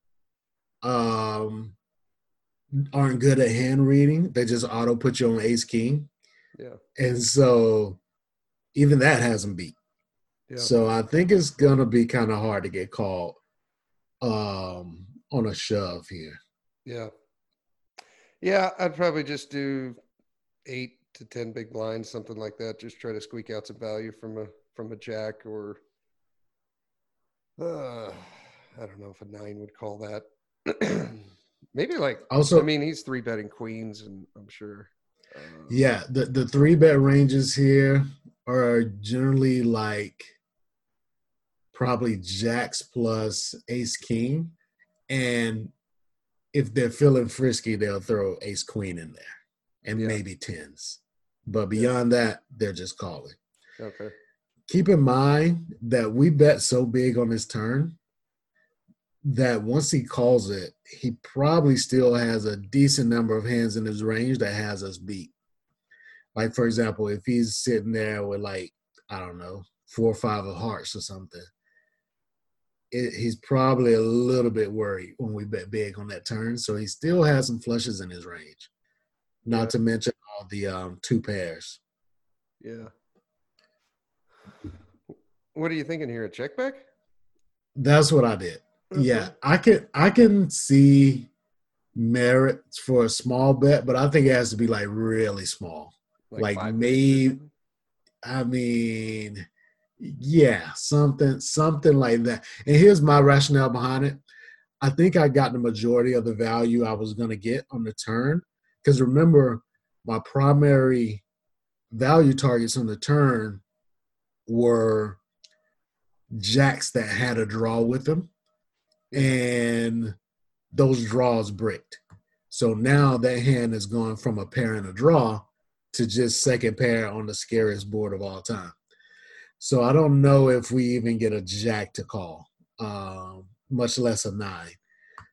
Speaker 3: um aren't good at hand reading, they just auto put you on ace king.
Speaker 1: Yeah.
Speaker 3: And so even that hasn't beat.
Speaker 1: Yeah.
Speaker 3: So I think it's gonna be kind of hard to get called um on a shove here.
Speaker 1: Yeah. Yeah, I'd probably just do eight to ten big blinds, something like that. Just try to squeak out some value from a from a jack or uh, I don't know if a nine would call that. Maybe like
Speaker 3: Also,
Speaker 1: I mean he's three betting queens and I'm sure. Uh,
Speaker 3: Yeah, the the three bet ranges here are generally like probably jacks plus ace king, and if they're feeling frisky, they'll throw ace queen in there and
Speaker 1: Yeah.
Speaker 3: maybe tens. But beyond that, they're just calling.
Speaker 1: Okay.
Speaker 3: Keep in mind that we bet so big on his turn that once he calls it, he probably still has a decent number of hands in his range that has us beat. Like for example, if he's sitting there with like I don't know four or five of hearts or something, it, he's probably a little bit worried when we bet big on that turn. So he still has some flushes in his range, not to mention the um, two pairs.
Speaker 1: Yeah. What are you thinking here? A check back?
Speaker 3: That's what I did. Yeah, I can I can see merit for a small bet, but I think it has to be like really small. like
Speaker 1: five
Speaker 3: maybe-
Speaker 1: bigs or something?
Speaker 3: I mean, yeah, something something like that. And here's my rationale behind it. I think I got the majority of the value I was going to get on the turn because remember my primary value targets on the turn were jacks that had a draw with them and those draws bricked. So now that hand has gone from a pair and a draw to just second pair on the scariest board of all time. So I don't know if we even get a jack to call, um, much less a nine.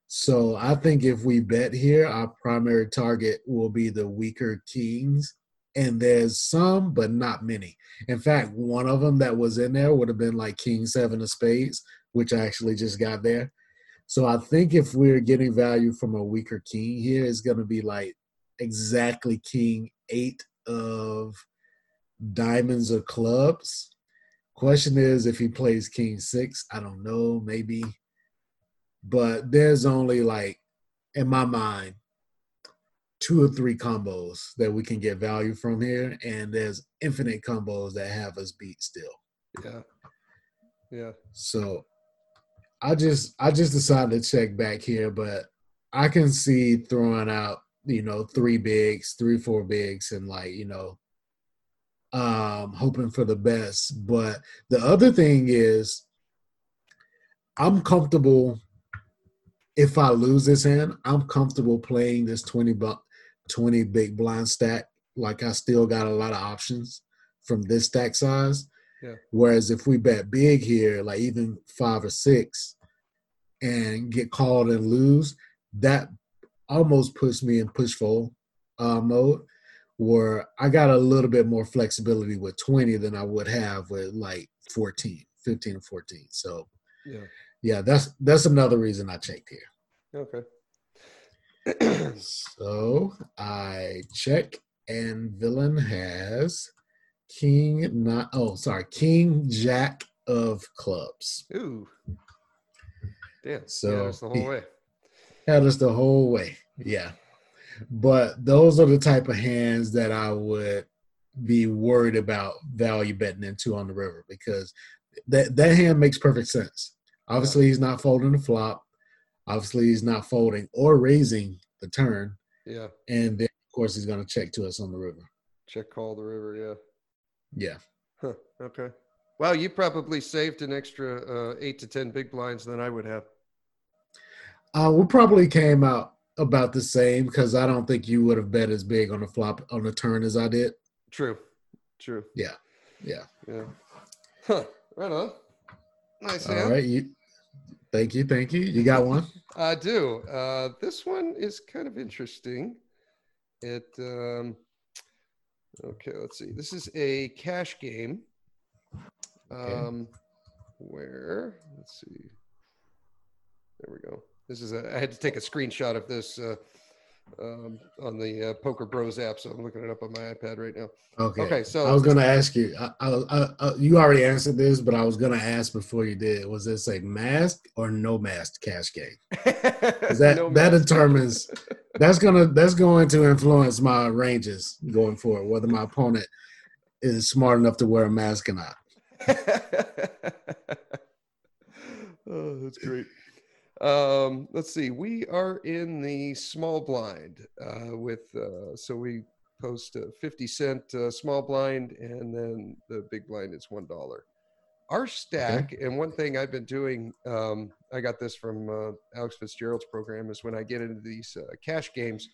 Speaker 3: So I think if we bet here, our primary target will be the weaker kings. And there's some, but not many. In fact, one of them that was in there would have been like king seven of spades, which I actually just got there. So I think if we're getting value from a weaker king here, it's going to be like exactly king eight of diamonds or clubs. Question is if he plays king six, I don't know, maybe. But there's only like, in my mind, two or three combos that we can get value from here, and there's infinite combos that have us beat still.
Speaker 1: Yeah. Yeah.
Speaker 3: So I just I just decided to check back here, but I can see throwing out you know three bigs, three four bigs, and like you know, um, hoping for the best. But the other thing is, I'm comfortable. If I lose this hand, I'm comfortable playing this twenty bu- 20 big blind stack. Like I still got a lot of options from this stack size.
Speaker 1: Yeah.
Speaker 3: Whereas if we bet big here, like even five or six, and get called and lose, that almost puts me in push fold uh, mode, where I got a little bit more flexibility with 20 than I would have with like 14, 15 and 14. So
Speaker 1: Yeah.
Speaker 3: Yeah, that's that's another reason I checked here.
Speaker 1: Okay.
Speaker 3: So I check, and villain has king not. Oh, sorry, king jack of clubs.
Speaker 1: Ooh. Damn.
Speaker 3: So,
Speaker 1: yeah, that's the whole way.
Speaker 3: Had us the whole way. Yeah, but those are the type of hands that I would be worried about value betting into on the river because that that hand makes perfect sense. Obviously, he's not folding the flop. Obviously, he's not folding or raising the turn,
Speaker 1: Yeah.
Speaker 3: and then of course he's going to check to us on the river.
Speaker 1: Check call the river. Yeah.
Speaker 3: Yeah.
Speaker 1: Huh. Okay. Well, you probably saved an extra uh, eight to ten big blinds than I would have.
Speaker 3: Uh, we probably came out about the same because I don't think you would have bet as big on the flop on the turn as I did.
Speaker 1: True. True.
Speaker 3: Yeah. Yeah.
Speaker 1: Yeah. Huh. Right on. Nice.
Speaker 3: All
Speaker 1: hand.
Speaker 3: right. You. Thank you. Thank you. You got one.
Speaker 1: I do. Uh, this one is kind of interesting. It. Um, okay. Let's see. This is a cash game. Um, where? Let's see. There we go. This is a. I had to take a screenshot of this uh, um, on the uh, Poker Bros app, so I'm looking it up on my iPad right now.
Speaker 3: Okay.
Speaker 1: Okay, so
Speaker 3: I was going to ask you. I, I, I, I, you already answered this, but I was going to ask before you did. Was this a mask or no mask cash game? that
Speaker 1: No
Speaker 3: that
Speaker 1: mask.
Speaker 3: determines. That's gonna that's going to influence my ranges going forward. Whether my opponent is smart enough to wear a mask or not.
Speaker 1: oh, that's great. Um, let's see. We are in the small blind uh, with, uh, so we post a 50 cent uh, small blind and then the big blind is $1. Our stack, and one thing I've been doing, um, I got this from uh, Alex Fitzgerald's program, is when I get into these uh, cash games,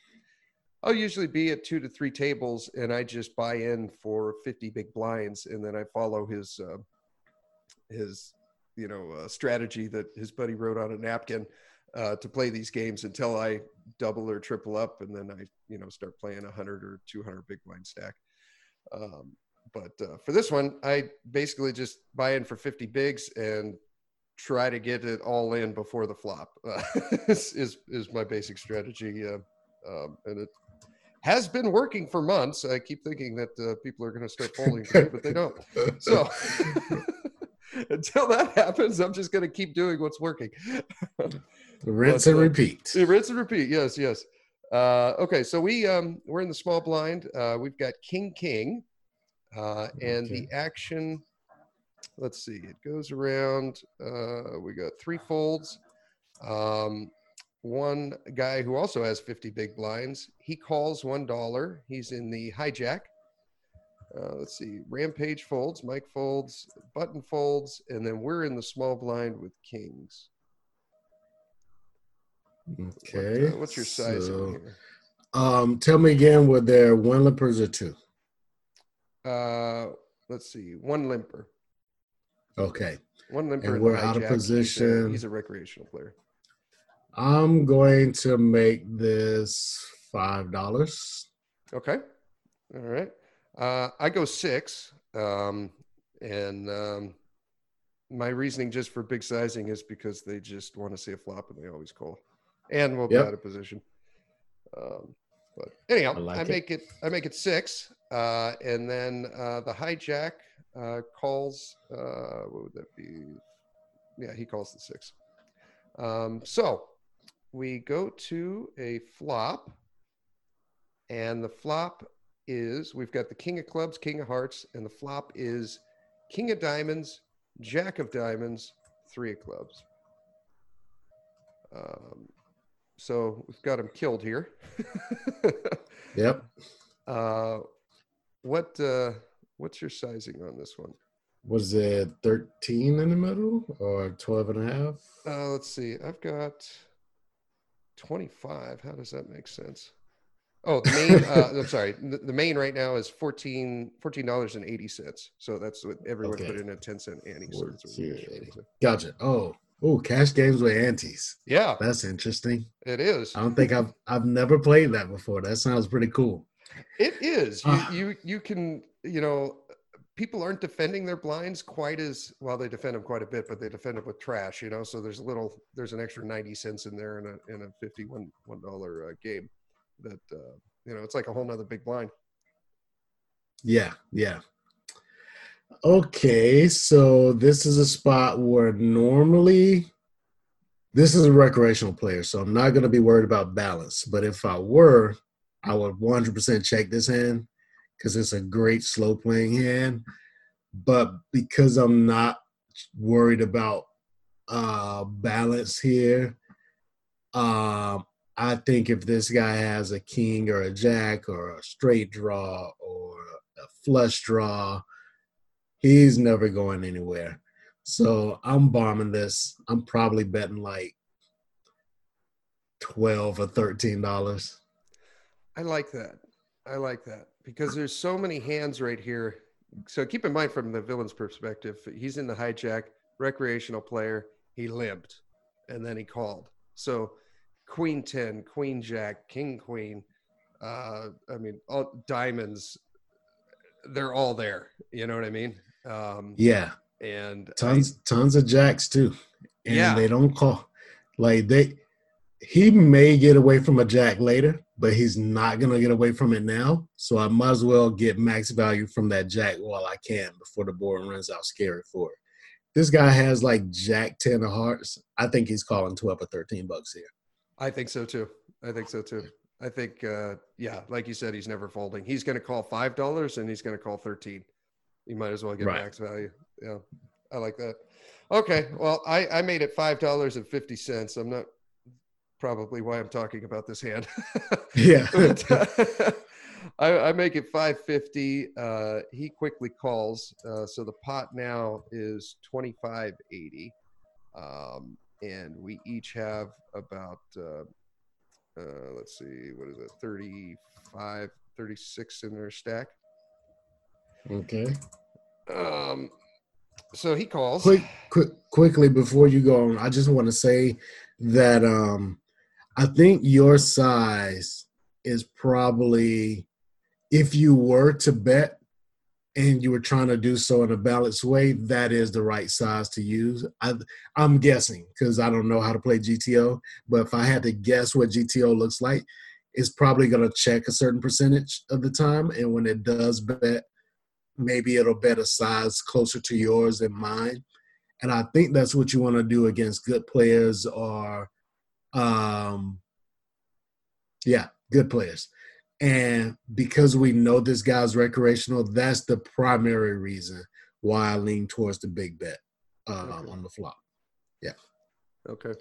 Speaker 1: I'll usually be at two to three tables and I just buy in for 50 big blinds and then I follow his, uh, his you know uh, strategy that his buddy wrote on a napkin uh, to play these games until I double or triple up, and then I you know start playing a hundred or two hundred big blind stack. Um, but uh, for this one, I basically just buy in for fifty bigs and try to get it all in before the flop. Is, is is my basic strategy, um, and it has been working for months. I keep thinking that uh, people are going to start folding, but they don't. So until that happens, I'm just going to keep doing what's working.
Speaker 3: rinse
Speaker 1: But,
Speaker 3: and
Speaker 1: uh,
Speaker 3: repeat.
Speaker 1: Rinse and repeat. Yes, yes. Uh, okay, so we um, we're in the small blind. Uh, we've got King King, uh, and the action. Let's see. It goes around. Uh, we got three folds. Um, one guy who also has 50 big blinds. He calls one dollar. He's in the hijack. Uh, let's see. Rampage folds. Mike folds. Button folds, and then we're in the small blind with kings. What,
Speaker 3: Okay.
Speaker 1: uh, what's your size
Speaker 3: so,
Speaker 1: here?
Speaker 3: Um, tell me again, were there one limpers or two?
Speaker 1: Uh, let's see, one limper,
Speaker 3: Okay.
Speaker 1: one limper.
Speaker 3: And we're out of
Speaker 1: a-
Speaker 3: position.
Speaker 1: He's a, recreational player.
Speaker 3: I'm going to make this five dollars.
Speaker 1: Okay, all right. Uh, I go six, um, and um, my reasoning just for big sizing is because they just want to see a flop and they always call, and we'll be
Speaker 3: Yep.
Speaker 1: out of position. Um, but anyhow,
Speaker 3: I
Speaker 1: I,
Speaker 3: like it.
Speaker 1: make it. I make it six, uh, and then uh, the hijack uh, calls. Uh, what would that be? Yeah, he calls the six. Um, so we go to a flop, and the flop is we've got the king of clubs, king of hearts, and the flop is king of diamonds, jack of diamonds, three of clubs. Um, so we've got him killed here.
Speaker 3: Yep.
Speaker 1: uh, what uh, what's your sizing on this one?
Speaker 3: Was it 13 in the middle or 12 and a half?
Speaker 1: Uh, let's see. I've got 25. How does that make sense? Oh, the main. uh, I'm sorry. The, the main right now is 14 dollars and eighty cents. So that's what everyone
Speaker 3: Okay.
Speaker 1: put in a 10 cent ante. So that's what we usually
Speaker 3: 14.80.
Speaker 1: do.
Speaker 3: Gotcha. Oh, oh, cash games with antes.
Speaker 1: Yeah,
Speaker 3: That's interesting.
Speaker 1: it is.
Speaker 3: I don't think I've I've never played that before. That sounds pretty cool.
Speaker 1: It is. You,
Speaker 3: Ah.
Speaker 1: you you can you know people aren't defending their blinds quite as well. They defend them quite a bit, but they defend them with trash. You know, so there's a little there's an extra ninety cents in there in a in a fifty one one dollar uh, game. That uh, you know it's like a whole nother big blind.
Speaker 3: Yeah, yeah. Okay, so this is a spot where normally this is a recreational player, so I'm not going to be worried about balance. But if I were, I would 100% check this hand because it's a great slow playing hand. But because I'm not worried about uh, balance here, um, I think if this guy has a king or a jack or a straight draw or a flush draw, he's never going anywhere. So I'm bombing this. I'm probably betting like twelve or thirteen dollars.
Speaker 1: I like that. I like that because there's so many hands right here. So keep in mind from the villain's perspective, he's in the hijack, recreational player. He limped, and then he called. So queen ten, queen jack, king queen. Uh, I mean, all diamonds. They're all there. You know what I mean? Um,
Speaker 3: Yeah,
Speaker 1: and I-
Speaker 3: tons tons of jacks too, and
Speaker 1: Yeah.
Speaker 3: they don't call like they. He may get away from a jack later, but he's not gonna get away from it now. So I might as well get max value from that jack while I can before the board runs out scary for it. This guy has like jack ten of hearts. I think he's calling twelve or thirteen bucks here.
Speaker 1: I think so too. I think so too. I think, uh, yeah, like you said, he's never folding. He's going to call five dollars and he's going to call thirteen. You might as well get
Speaker 3: Right.
Speaker 1: max value. Yeah, I like that. Okay, well, I I made it five dollars and fifty cents. I'm not probably why I'm talking about this hand.
Speaker 3: Yeah.
Speaker 1: But, uh, I, I make it 550. Uh, he quickly calls. Uh, so the pot now is 2580. Um, and we each have about, uh, uh, let's see, what is it, 35, 36 in their stack.
Speaker 3: okay.
Speaker 1: Um, so he calls.
Speaker 3: quick, quick, quickly before you go on, I just want to say that um, I think your size is probably, if you were to bet and you were trying to do so in a balanced way, that is the right size to use. I, I'm guessing because I don't know how to play GTO, but if I had to guess what GTO looks like, it's probably going to check a certain percentage of the time, and when it does bet, maybe it'll bet a size closer to yours than mine. And I think that's what you want to do against good players or um yeah, good players. And because we know this guy's recreational, that's the primary reason why I lean towards the big bet uh,
Speaker 1: Okay.
Speaker 3: on the flop. Yeah.
Speaker 1: Okay.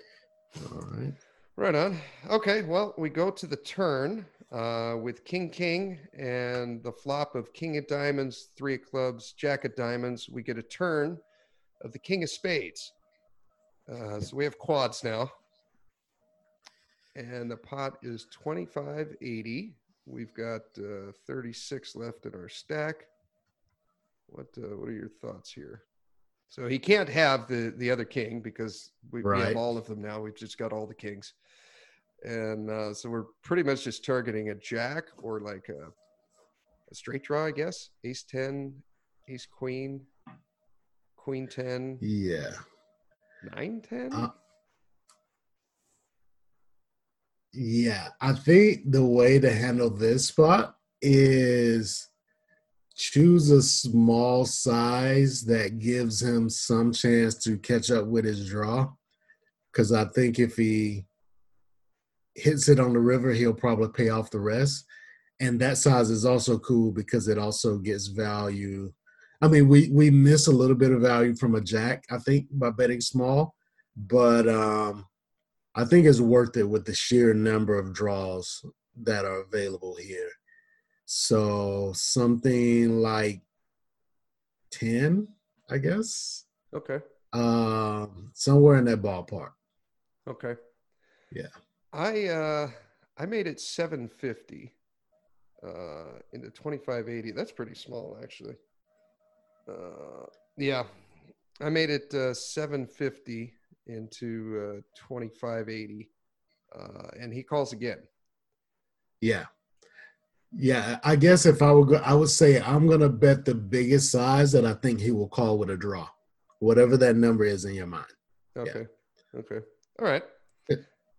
Speaker 3: All right.
Speaker 1: Right on. Okay, well, we go to the turn uh, with King King and the flop of King of Diamonds, Three of Clubs, Jack of Diamonds. We get a turn of the King of Spades. Uh, so we have quads now. And the pot is 2580. We've got uh, 36 left in our stack. What uh, what are your thoughts here? So he can't have the the other king because we, we have all of them now. We've just got all the kings, and uh, so we're pretty much just targeting a jack or like a, a straight draw, I guess. Ace ten, ace queen, queen ten,
Speaker 3: Yeah.
Speaker 1: nine ten.
Speaker 3: Uh, Yeah, I think the way to handle this spot is choose a small size that gives him some chance to catch up with his draw. Because I think if he hits it on the river, he'll probably pay off the rest. And that size is also cool because it also gets value. I mean, we we miss a little bit of value from a jack, I think, by betting small, but um I think it's worth it with the sheer number of draws that are available here. So something like 10, I guess.
Speaker 1: Okay.
Speaker 3: Um, somewhere in that ballpark.
Speaker 1: Okay.
Speaker 3: Yeah.
Speaker 1: I uh I made it 750 uh into 2580. That's pretty small actually. Uh yeah. I made it uh 750 into uh 2580. Uh and he calls again.
Speaker 3: Yeah. Yeah, I guess if I would go, I would say I'm gonna bet the biggest size that I think he will call with a draw, whatever that number is in your mind.
Speaker 1: Okay. Okay. All right.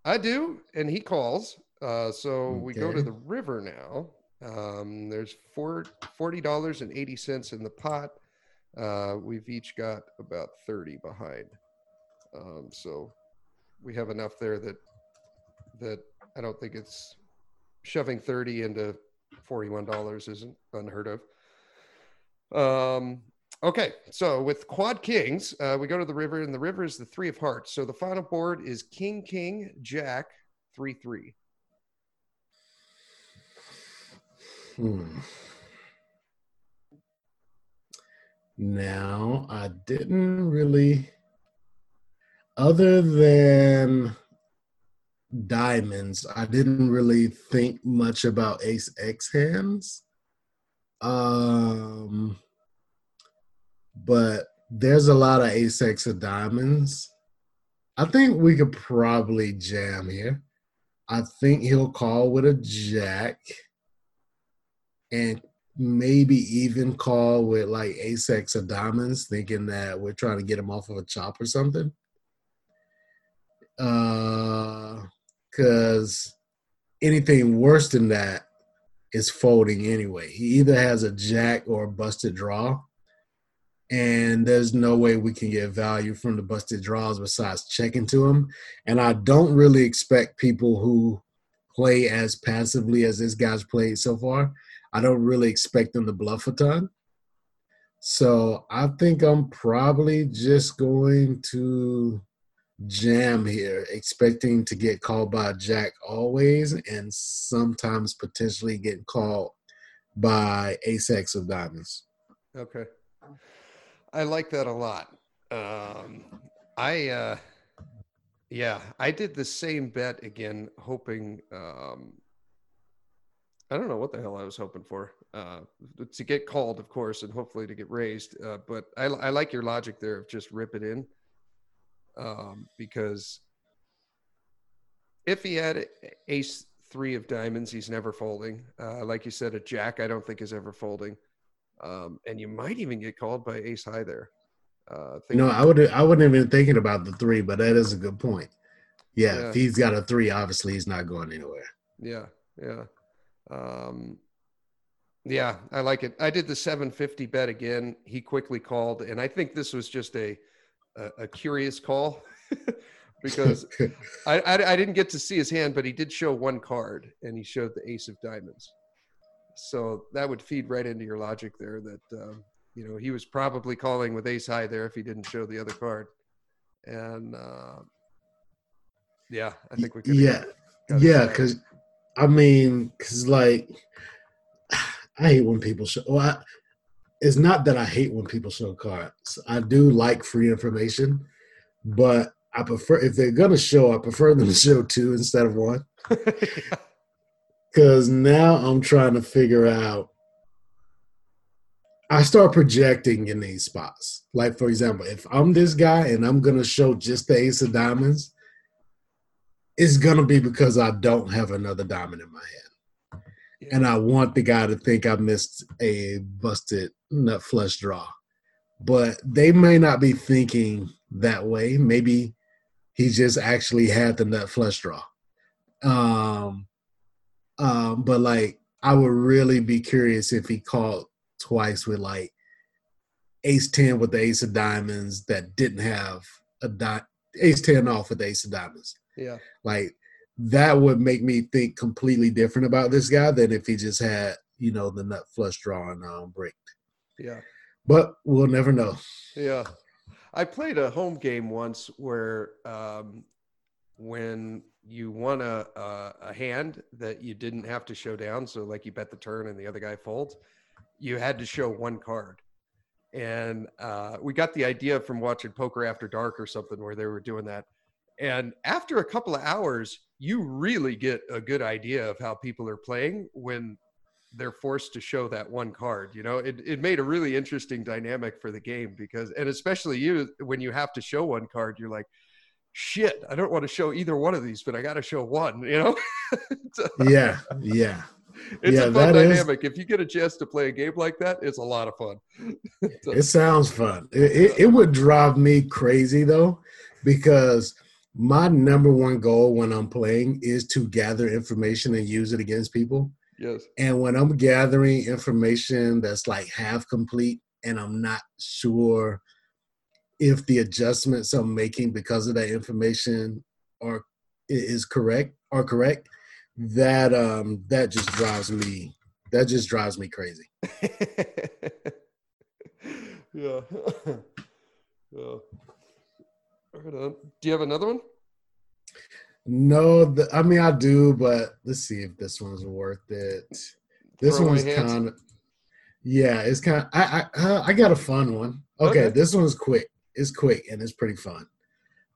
Speaker 1: I do, and he calls. Uh, so we go to the river now. Um, there's four forty dollars and eighty cents in the pot. Uh, we've each got about thirty behind. Um, so we have enough there that that I don't think it's shoving thirty into forty one dollars isn't unheard of. Um, Okay, so with quad kings, uh, we go to the river, and the river is the three of hearts. So the final board is king, king, jack, three, three.
Speaker 3: Hmm. Now, I didn't really, other than diamonds, I didn't really think much about ace X hands. Um, but there's a lot of ace X of diamonds. I think we could probably jam here. I think he'll call with a jack and maybe even call with like ace X of diamonds, thinking that we're trying to get him off of a chop or something. Uh, because anything worse than that is folding anyway. He either has a jack or a busted draw, and there's no way we can get value from the busted draws besides checking to him. And I don't really expect people who play as passively as this guy's played so far. I don't really expect them to bluff a ton. So I think I'm probably just going to jam here, expecting to get called by jack always, and sometimes potentially getting called by ace X of diamonds.
Speaker 1: Okay, I like that a lot. Um, I, uh, yeah, I did the same bet again, hoping. Um, I don't know what the hell I was hoping for. Uh, to get called, of course, and hopefully to get raised. Uh, but I, I like your logic there of just rip it in. Um, because if he had ace three of diamonds, he's never folding. Uh, like you said, a jack, I don't think is ever folding. Um, and you might even get called by ace high there. Uh,
Speaker 3: You know, I would I wouldn't even thinking about the three, but that is a good point. Yeah,
Speaker 1: Yeah.
Speaker 3: if he's got a three, obviously he's not going anywhere.
Speaker 1: Yeah, yeah. Um, yeah, I like it. I did the 750 bet again. He quickly called, and I think this was just a a, a curious call because I, I I didn't get to see his hand, but he did show one card, and he showed the ace of diamonds. So that would feed right into your logic there that um, you know he was probably calling with ace high there if he didn't show the other card, and uh, yeah, I think we could
Speaker 3: yeah, yeah, because I mean, because like I hate when people show. Well, I, it's not that I hate when people show cards. I do like free information, but I prefer if they're gonna show, I prefer them to show two instead of one. Because now I'm trying to figure out. I start projecting in these spots. Like for example, if I'm this guy and I'm gonna show just the ace of diamonds, it's gonna be because I don't have another diamond in my hand, and I want the guy to think I missed a busted nut flush draw. But they may not be thinking that way. Maybe he just actually had the nut flush draw. Um, um, but like I would really be curious if he called twice with like ace 10 with the ace of diamonds that didn't have a di- ace 10 off with the ace of diamonds.
Speaker 1: yeah.
Speaker 3: Like that would make me think completely different about this guy than if he just had, you know, the nut flush draw and um, break.
Speaker 1: Yeah.
Speaker 3: But we'll never know.
Speaker 1: Yeah. I played a home game once where um, when you won a, a a hand that you didn't have to show down. So like you bet the turn and the other guy folds, you had to show one card. And uh, we got the idea from watching Poker After Dark or something where they were doing that. And after a couple of hours, you really get a good idea of how people are playing when they're forced to show that one card. You know, it, it made a really interesting dynamic for the game because, and especially you, when you have to show one card, you're like, shit, I don't want to show either one of these, but I got to show one, you know?
Speaker 3: yeah, yeah.
Speaker 1: it's
Speaker 3: Yeah,
Speaker 1: a fun
Speaker 3: that is-
Speaker 1: dynamic. If you get a chance to play a game like that, it's a lot of fun.
Speaker 3: It sounds fun. It, it, it would drive me crazy though, because my number one goal when I'm playing is to gather information and use it against people.
Speaker 1: Yes.
Speaker 3: And when I'm gathering information that's like half complete and I'm not sure if the adjustments I'm making because of that information are is correct are correct, that um that just drives me that just drives me crazy.
Speaker 1: yeah. yeah. Right on. Do you have another one?
Speaker 3: No, the, I mean I do, but let's see if this one's worth it. This
Speaker 1: Throwaway
Speaker 3: one's kind of yeah, it's kind of I I uh, I got a fun one. Okay,
Speaker 1: Okay.
Speaker 3: this one's quick. It's quick and it's pretty fun.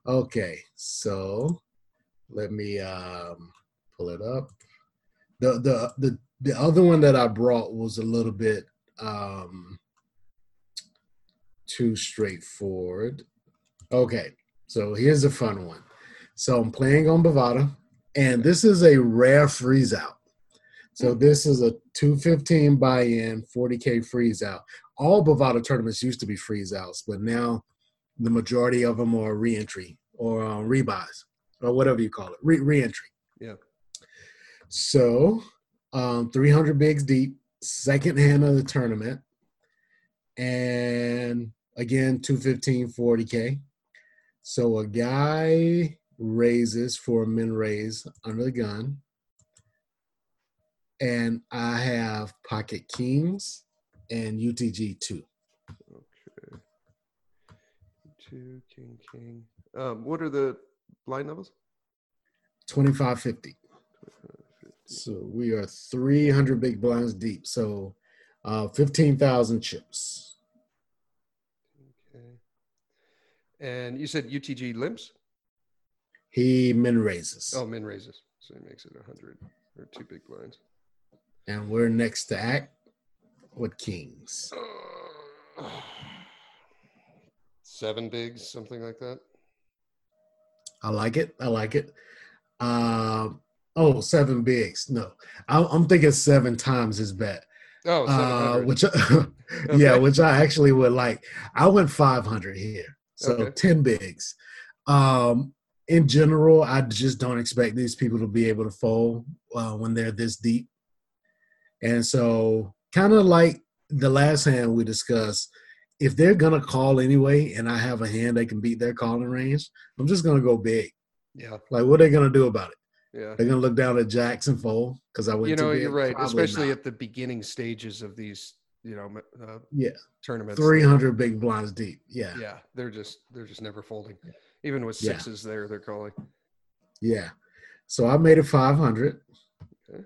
Speaker 3: Okay, so let me um pull it up. The the the the other one that I brought was a little bit um too straightforward. Okay, so here's a fun one. So I'm playing on Bovada, and this is a rare freeze out. So this is a 215 buy-in, 40k freeze out. All Bovada tournaments used to be freeze outs, but now the majority of them are re-entry or uh, rebuys or whatever you call it, re- re-entry.
Speaker 1: Yeah.
Speaker 3: So um, 300 bigs deep, second hand of the tournament, and again 215 40k. So a guy raises for men min raise under the gun. And I have pocket kings and UTG two.
Speaker 1: Okay. Two, king, king. Um, what are the blind levels?
Speaker 3: 2550. So we are 300 big blinds deep. So uh, 15,000 chips.
Speaker 1: Okay. And you said UTG limps?
Speaker 3: He min raises.
Speaker 1: Oh, min raises. So he makes it 100 or two big blinds.
Speaker 3: And we're next to act with kings.
Speaker 1: Seven bigs, something like that.
Speaker 3: I like it. I like it. Um, oh, seven bigs. No, I, I'm thinking seven times his bet.
Speaker 1: Oh,
Speaker 3: uh,
Speaker 1: 700.
Speaker 3: which yeah,
Speaker 1: Okay.
Speaker 3: which I actually would like. I went 500 here, so
Speaker 1: Okay.
Speaker 3: 10 bigs. Um, in general, I just don't expect these people to be able to fold uh, when they're this deep, and so kind of like the last hand we discussed. If they're gonna call anyway, and I have a hand they can beat their calling range, I'm just gonna go big.
Speaker 1: yeah,
Speaker 3: Like, what are they gonna do about it?
Speaker 1: yeah.
Speaker 3: They're gonna look down at Jackson fold because I went.
Speaker 1: You know, you're right,
Speaker 3: Probably
Speaker 1: especially
Speaker 3: not.
Speaker 1: at the beginning stages of these, you know, uh,
Speaker 3: yeah,
Speaker 1: tournaments.
Speaker 3: 300 big blinds deep. Yeah,
Speaker 1: Yeah, they're just they're just never folding. Even with
Speaker 3: Yeah.
Speaker 1: sixes there, they're calling.
Speaker 3: Yeah. So I made it 500.
Speaker 1: Okay.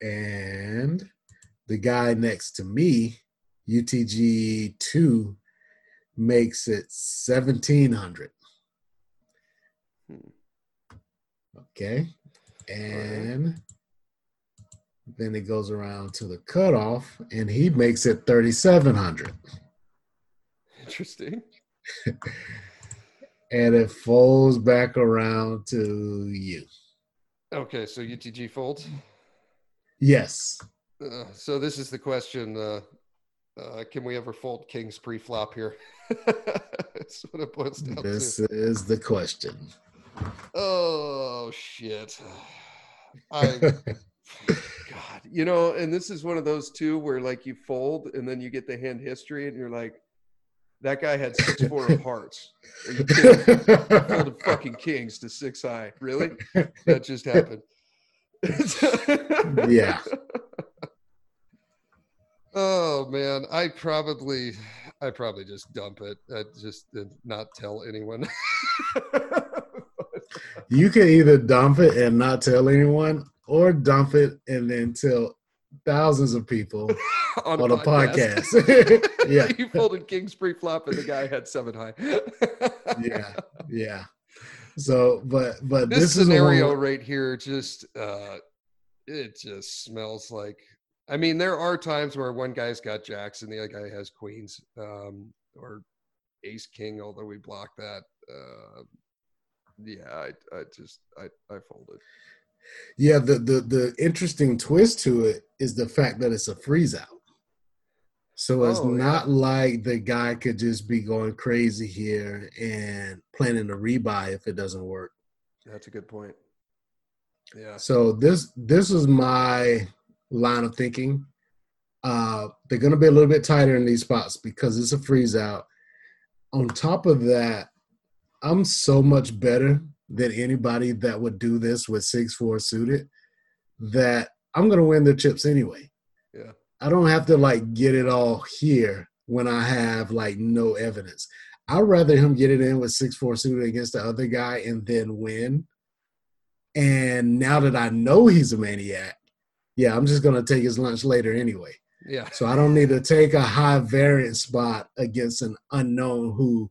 Speaker 3: And the guy next to me, UTG2, makes it 1700.
Speaker 1: Hmm.
Speaker 3: Okay. And then it goes around to the cutoff, and he makes it 3700.
Speaker 1: Interesting.
Speaker 3: And it folds back around to you.
Speaker 1: Okay, so UTG folds.
Speaker 3: Yes.
Speaker 1: Uh, so this is the question: uh, uh, Can we ever fold kings pre-flop here? That's what it boils down
Speaker 3: This
Speaker 1: to.
Speaker 3: is the question.
Speaker 1: Oh shit! I God, you know, and this is one of those two where like you fold and then you get the hand history and you're like, that guy had six four of hearts. Are you kidding? Folded fucking kings to six high. Really? That just happened.
Speaker 3: Yeah.
Speaker 1: Oh man, I probably, I probably just dump it. I just did not tell anyone.
Speaker 3: You can either dump it and not tell anyone, or dump it and then tell thousands of people
Speaker 1: on,
Speaker 3: on a podcast. yeah,
Speaker 1: you folded kings pre-flop, and the guy had seven high.
Speaker 3: yeah, yeah. So, but but
Speaker 1: this,
Speaker 3: this, is
Speaker 1: scenario
Speaker 3: one,
Speaker 1: right here just uh it just smells like i mean there are times where one guy's got jacks and the other guy has queens um or ace king although we block that uh yeah i i just i i folded
Speaker 3: yeah. The the the interesting twist to it is the fact that it's a freeze out. So it's
Speaker 1: Oh, yeah.
Speaker 3: not like the guy could just be going crazy here and planning a rebuy if it doesn't work.
Speaker 1: that's a good point yeah
Speaker 3: So this this is my line of thinking. Uh, they're going to be a little bit tighter in these spots because it's a freeze out. On top of that, I'm so much better than anybody that would do this with six four suited that I'm to win the chips anyway.
Speaker 1: Yeah.
Speaker 3: I don't have to like get it all here when I have like no evidence. I'd rather him get it in with six four suited against the other guy and then win and now that I know he's a maniac, yeah, I'm just gonna take his lunch later anyway.
Speaker 1: yeah
Speaker 3: So I don't need to take a high variance spot against an unknown who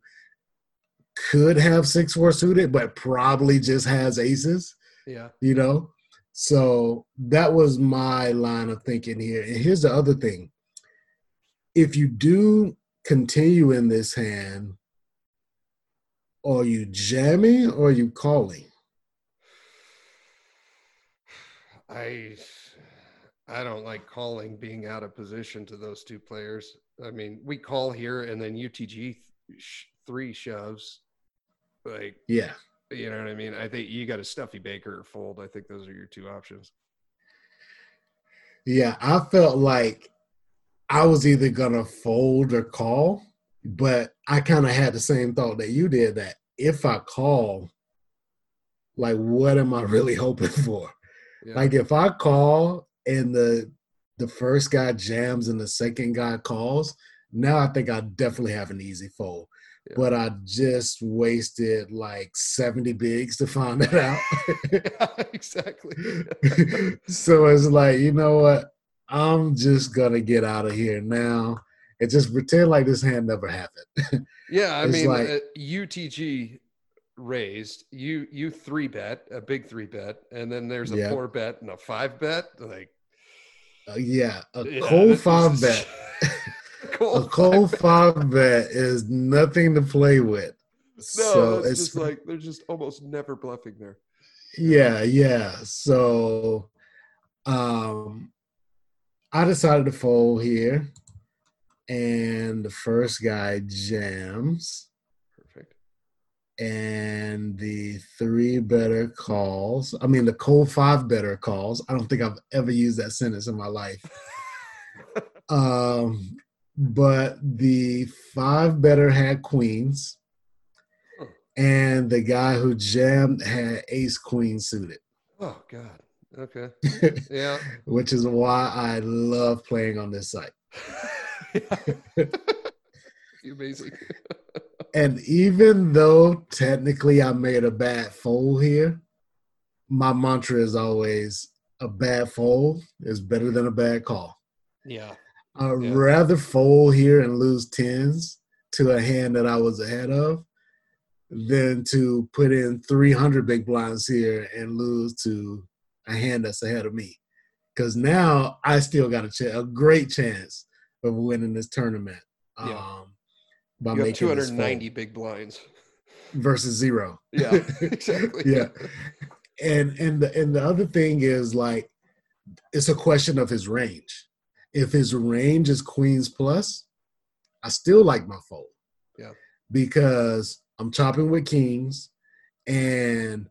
Speaker 3: could have six four suited, but probably just has aces,
Speaker 1: yeah
Speaker 3: you know? So that was my line of thinking here. And here's the other thing. If you do continue in this hand, are you jamming or are you calling?
Speaker 1: I I don't like calling being out of position to those two players. I mean, we call here and then UTG th- three shoves. Like,
Speaker 3: Yeah.
Speaker 1: you know what I mean? I think you got a stuffy baker or fold. I think those are your two options.
Speaker 3: Yeah, I felt like I was either gonna fold or call, but I kind of had the same thought that you did that if I call, like what am I really hoping for?
Speaker 1: Yeah.
Speaker 3: Like if I call and the the first guy jams and the second guy calls, now I think I definitely have an easy fold.
Speaker 1: Yeah.
Speaker 3: But I just wasted like 70 bigs to find it out.
Speaker 1: yeah, exactly.
Speaker 3: so it's like, you know what? I'm just gonna get out of here now and just pretend like this hand never happened.
Speaker 1: yeah, I mean,
Speaker 3: like-
Speaker 1: uh, UTG raised you you three bet a big three bet and then there's a
Speaker 3: Yeah.
Speaker 1: four bet and a five bet like
Speaker 3: Uh, yeah, a
Speaker 1: yeah,
Speaker 3: cold five bet.
Speaker 1: Cold
Speaker 3: A cold five bet is nothing to play with.
Speaker 1: No,
Speaker 3: so
Speaker 1: it's
Speaker 3: it's
Speaker 1: just like they're just almost never bluffing there.
Speaker 3: yeah, yeah. So um I decided to fold here. And the first guy jams.
Speaker 1: Perfect.
Speaker 3: and the three better calls. I mean, the cold five better calls. I don't think I've ever used that sentence in my life. um, but the five better had queens,
Speaker 1: Hmm.
Speaker 3: and the guy who jammed had ace queen suited,
Speaker 1: Oh God. Okay. Yeah.
Speaker 3: which is why I love playing on this site.
Speaker 1: you Amazing.
Speaker 3: And even though technically I made a bad fold here, my mantra is always a bad fold is better than a bad call.
Speaker 1: Yeah.
Speaker 3: I'd
Speaker 1: Yeah.
Speaker 3: rather fold here and lose tens to a hand that I was ahead of than to put in 300 big blinds here and lose to a hand that's ahead of me. Because now I still got a, ch- a great chance of winning this tournament.
Speaker 1: Yeah.
Speaker 3: Um, by
Speaker 1: You
Speaker 3: making
Speaker 1: 290 big blinds.
Speaker 3: versus zero.
Speaker 1: Yeah. Exactly.
Speaker 3: Yeah. and and the and the other thing is like it's a question of his range. If his range is queens plus, I still like my fold.
Speaker 1: Yeah.
Speaker 3: Because I'm chopping with kings and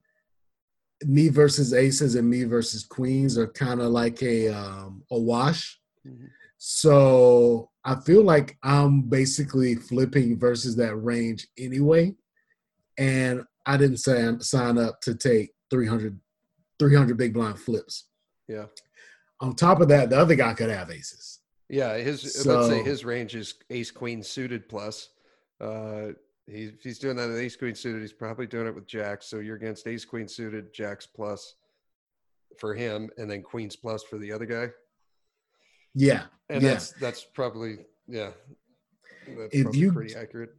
Speaker 3: me versus aces and me versus queens are kind of like a um a wash.
Speaker 1: Mhm.
Speaker 3: So I feel like I'm basically flipping versus that range anyway. And I didn't sign, sign up to take 300, 300 big blind flips.
Speaker 1: Yeah.
Speaker 3: On top of that, the other guy could have aces.
Speaker 1: Yeah. His let's say his range is ace queen suited plus. Uh He, if he's doing that at ace queen suited, he's probably doing it with jacks. So you're against ace queen suited, jacks plus for him, and then queens plus for the other guy.
Speaker 3: Yeah,
Speaker 1: And
Speaker 3: yeah.
Speaker 1: that's that's probably yeah. That's
Speaker 3: If
Speaker 1: probably
Speaker 3: you-
Speaker 1: pretty accurate.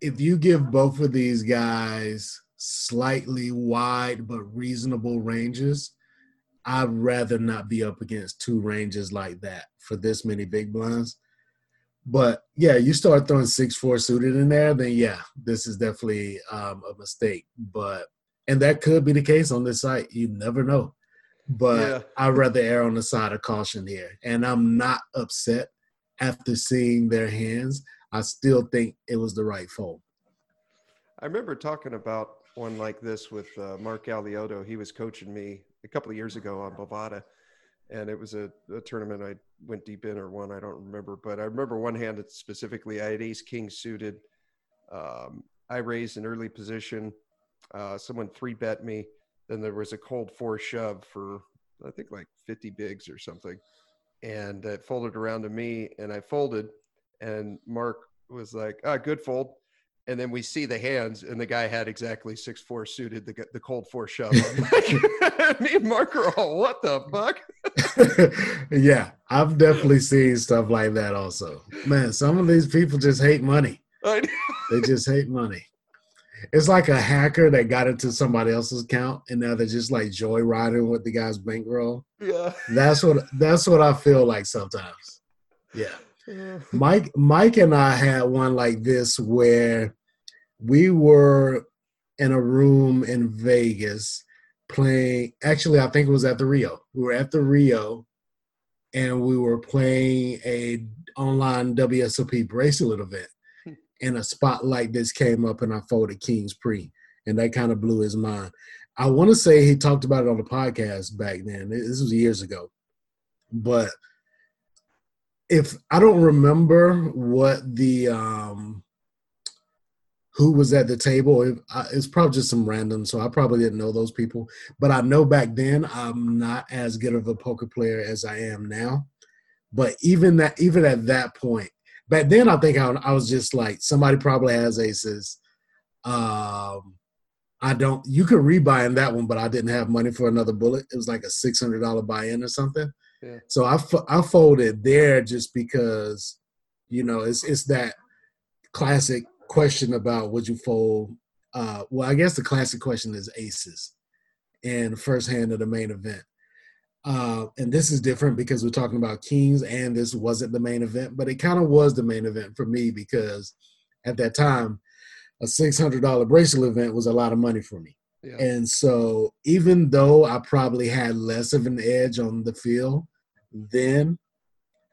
Speaker 3: if you give both of these guys slightly wide but reasonable ranges, I'd rather not be up against two ranges like that for this many big blinds. But yeah, you start throwing six four suited in there, then yeah, this is definitely um, a mistake. But and that could be the case on this site. You never know. But
Speaker 1: Yeah.
Speaker 3: I'd rather err on the side of caution here. And I'm not upset after seeing their hands. I still think it was the right fold.
Speaker 1: I remember talking about one like this with uh, Mark Alioto. He was coaching me a couple of years ago on Bovada, and it was a, a tournament I went deep in or one I don't remember, but I remember one hand specifically I had Ace King suited. Um, I raised an early position. Uh, someone three bet me. Then there was a cold four shove for I think like 50 bigs or something, and it folded around to me, and I folded, and Mark was like, "Ah, good fold." and then we see the hands, and the guy had exactly six four suited the the cold four shove. I'm like, Me and Mark are all, what the fuck?
Speaker 3: yeah, I've definitely seen stuff like that also. Man, some of these people just hate money. They just hate money. It's like a hacker that got into somebody else's account and now they're just like joyriding with the guy's bankroll.
Speaker 1: yeah.
Speaker 3: That's what that's what I feel like sometimes. Yeah. Mike Mike and I had one like this where we were in a room in Vegas playing actually I think it was at the Rio. We were at the Rio and we were playing a online WSOP bracelet event. And a spot like this came up and I folded King's Pre. And that kind of blew his mind. I want to say he talked about it on the podcast back then. This was years ago. But if I don't remember what the um who was at the table, it, it's probably just some random. So I probably didn't know those people, but I know back then I'm not as good of a poker player as I am now. But even that, even at that point, back then I think I, I was just like somebody probably has aces. Um, I don't. You could rebuy in that one, but I didn't have money for another bullet. It was like a six hundred dollar buy in or something.
Speaker 1: Yeah.
Speaker 3: So I I folded there just because, you know, it's it's that classic question about would you fold. Uh, well, I guess the classic question is aces, in the first hand of the main event. Uh, and this is different because we're talking about kings, and this wasn't the main event, but it kind of was the main event for me because at that time, a six hundred dollar bracelet event was a lot of money for me.
Speaker 1: Yeah.
Speaker 3: And so, even though I probably had less of an edge on the field, then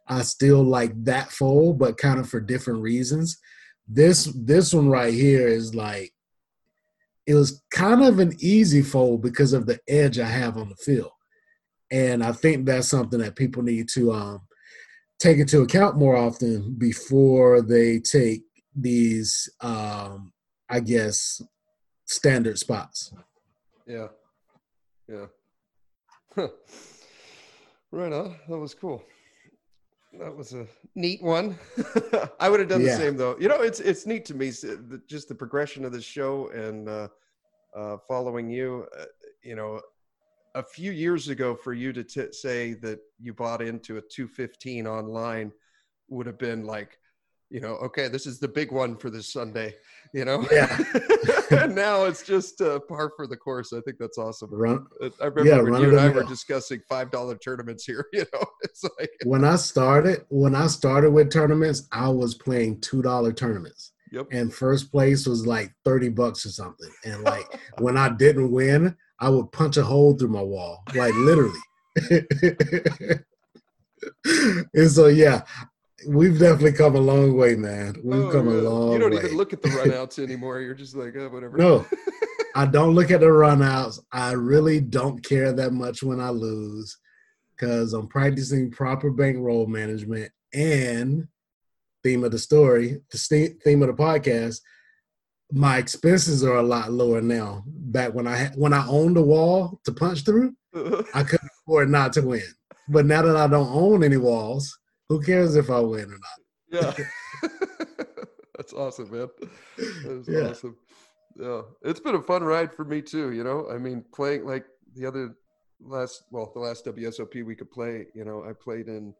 Speaker 3: I still like that fold, but kind of for different reasons. This this one right here is like it was kind of an easy fold because of the edge I have on the field, and I think that's something that people need to um, take into account more often before they take these, um, I guess, standard spots.
Speaker 1: Yeah. Yeah. Right on. That was cool. That was a neat one. I would have done
Speaker 3: Yeah.
Speaker 1: the same though. You know, it's it's neat to me just the progression of the show and uh, uh, following you. Uh, you know, a few years ago, for you to t- say that you bought into a 215 online would have been like, you know, okay, this is the big one for this Sunday. You know,
Speaker 3: Yeah.
Speaker 1: and now it's just uh, par for the course. I think that's awesome.
Speaker 3: Run,
Speaker 1: Uh, I remember
Speaker 3: Yeah,
Speaker 1: when you and I were discussing five dollar tournaments here. You know, it's like
Speaker 3: when I started, when I started with tournaments, I was playing two dollar tournaments,
Speaker 1: yep.
Speaker 3: and first place was like thirty bucks or something. And like when I didn't win, I would punch a hole through my wall, like literally. and so yeah, we've definitely come a long way, man. We've
Speaker 1: Oh,
Speaker 3: come a
Speaker 1: yeah.
Speaker 3: long
Speaker 1: You don't
Speaker 3: way.
Speaker 1: even look at the runouts anymore. You're just like, oh, whatever.
Speaker 3: No, I don't look at the runouts. I really don't care that much when I lose because I'm practicing proper bankroll management and theme of the story, the theme of the podcast. My expenses are a lot lower now. Back when I had, when I owned a wall to punch through, I couldn't afford not to win. But now that I don't own any walls, who cares if I win or not?
Speaker 1: yeah. That's awesome, man. That is
Speaker 3: Yeah.
Speaker 1: awesome. Yeah, it's been a fun ride for me too. You know, I mean, playing like the other last, well, the last WSOP we could play. You know, I played in.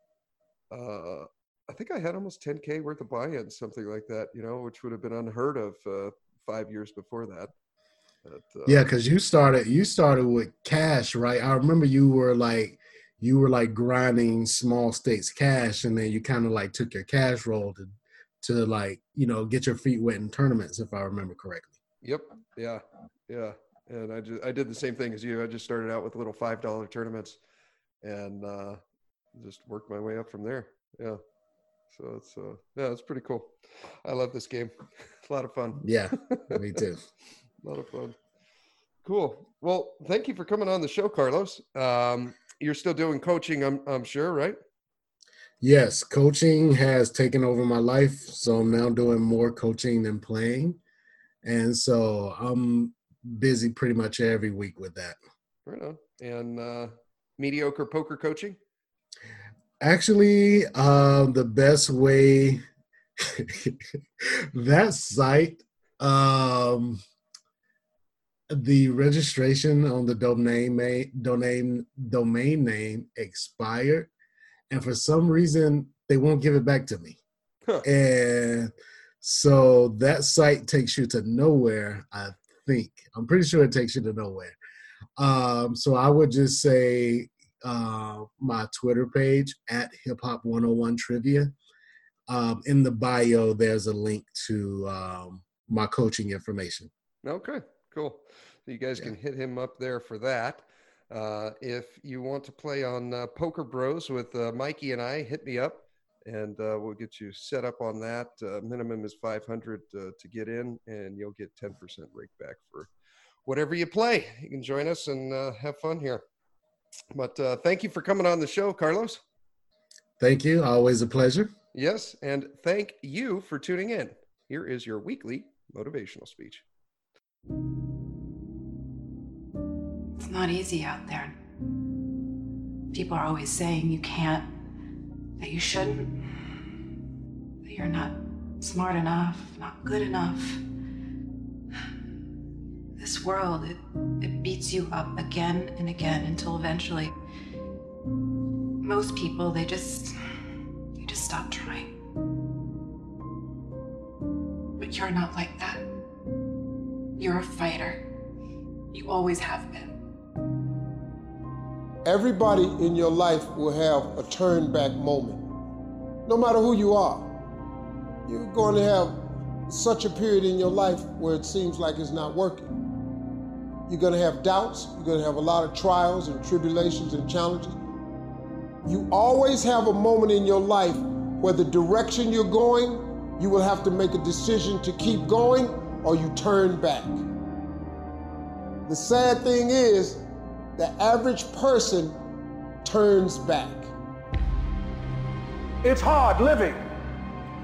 Speaker 1: uh I think I had almost 10k worth of buy-ins, something like that. You know, which would have been unheard of uh, five years before that. But, uh,
Speaker 3: Yeah, because you started you started with cash, right? I remember you were like you were like grinding small stakes cash, and then you kind of like took your cash roll to to like you know get your feet wet in tournaments, if I remember correctly.
Speaker 1: Yep. Yeah. Yeah. And I just I did the same thing as you. I just started out with little five dollar tournaments, and uh, just worked my way up from there. Yeah. So it's uh, yeah, it's pretty cool. I love this game. It's a lot of fun.
Speaker 3: Yeah, me too.
Speaker 1: A lot of fun. Cool. Well, thank you for coming on the show, Carlos. Um, you're still doing coaching, I'm I'm sure, right?
Speaker 3: Yes, coaching has taken over my life, so I'm now doing more coaching than playing, and so I'm busy pretty much every week with that.
Speaker 1: Right on. And uh, mediocre poker coaching.
Speaker 3: Actually, uh, the best way that site, um, the registration on the domain ma- domain domain name expired, and for some reason they won't give it back to me.
Speaker 1: Huh.
Speaker 3: And so that site takes you to nowhere. I think I'm pretty sure it takes you to nowhere. Um, so I would just say uh, my Twitter page at Hip Hop 101 Trivia. Um, in the bio, there's a link to um, my coaching information.
Speaker 1: Okay, cool. So you guys
Speaker 3: Yeah.
Speaker 1: can hit him up there for that. Uh, if you want to play on uh, Poker Bros with uh, Mikey and I, hit me up and uh, we'll get you set up on that. Uh, minimum is 500 uh, to get in, and you'll get 10% rake back for whatever you play. You can join us and uh, have fun here. But uh, thank you for coming on the show, Carlos.
Speaker 3: Thank you. Always a pleasure.
Speaker 1: Yes, and thank you for tuning in. Here is your weekly motivational speech.
Speaker 4: It's not easy out there. People are always saying you can't, that you shouldn't, that you're not smart enough, not good enough. This world, it, it beats you up again and again until eventually most people they just they just stop trying. But you're not like that. You're a fighter. You always have been.
Speaker 5: Everybody in your life will have a turn back moment. No matter who you are, you're going to have such a period in your life where it seems like it's not working. You're going to have doubts, you're going to have a lot of trials and tribulations and challenges. You always have a moment in your life where the direction you're going, you will have to make a decision to keep going or you turn back. The sad thing is, the average person turns back.
Speaker 6: It's hard living.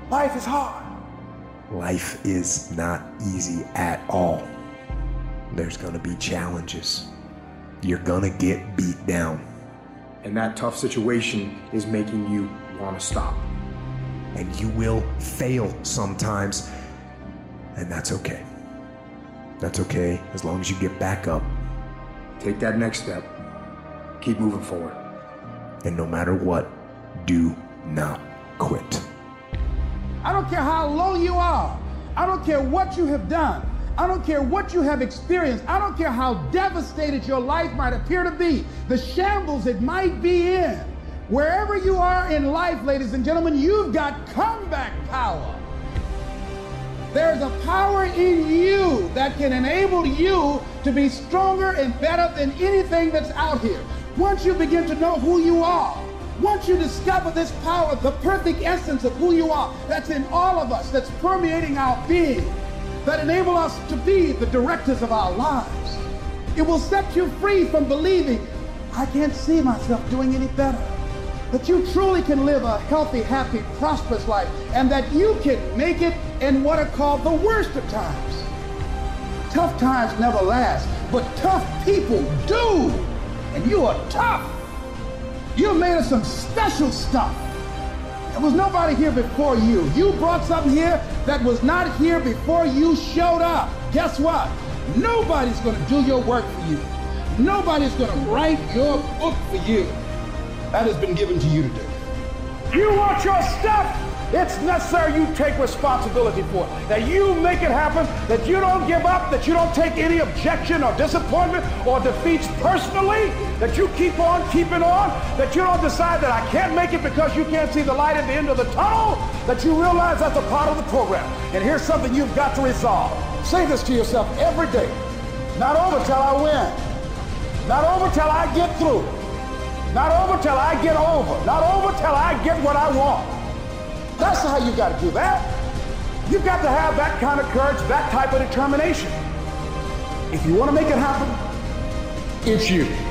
Speaker 6: Life is hard.
Speaker 7: Life is not easy at all. There's gonna be challenges. You're gonna get beat down,
Speaker 6: And that tough situation is making you want to stop.
Speaker 7: and you will fail sometimes, and that's okay. That's okay as long as you get back up,
Speaker 6: Take that next step. Keep moving forward.
Speaker 7: and no matter what, do not quit.
Speaker 8: I don't care how low you are. I don't care what you have done. I don't care what you have experienced. I don't care how devastated your life might appear to be, the shambles it might be in. Wherever you are in life, ladies and gentlemen, you've got comeback power. There's a power in you that can enable you to be stronger and better than anything that's out here. Once you begin to know who you are, once you discover this power, the perfect essence of who you are, that's in all of us, that's permeating our being, that enable us to be the directors of our lives. It will set you free from believing, I can't see myself doing any better. That you truly can live a healthy, happy, prosperous life, and that you can make it in what are called the worst of times. Tough times never last, but tough people do. And you are tough. You're made of some special stuff.
Speaker 9: There was nobody here before you. You brought something here that was not here before you showed up. Guess what? Nobody's going to do your work for you. Nobody's going to write your book for you. That has been given to you to do.
Speaker 8: You want your stuff? It's necessary you take responsibility for it. That you make it happen, that you don't give up, that you don't take any objection or disappointment or defeats personally, that you keep on keeping on, that you don't decide that I can't make it because you can't see the light at the end of the tunnel, that you realize that's a part of the program. And here's something you've got to resolve. Say this to yourself every day. Not over till I win. Not over till I get through. Not over till I get over. Not over till I get what I want. That's how you got to do that. You've got to have that kind of courage, that type of determination. If you want to make it happen, it's you.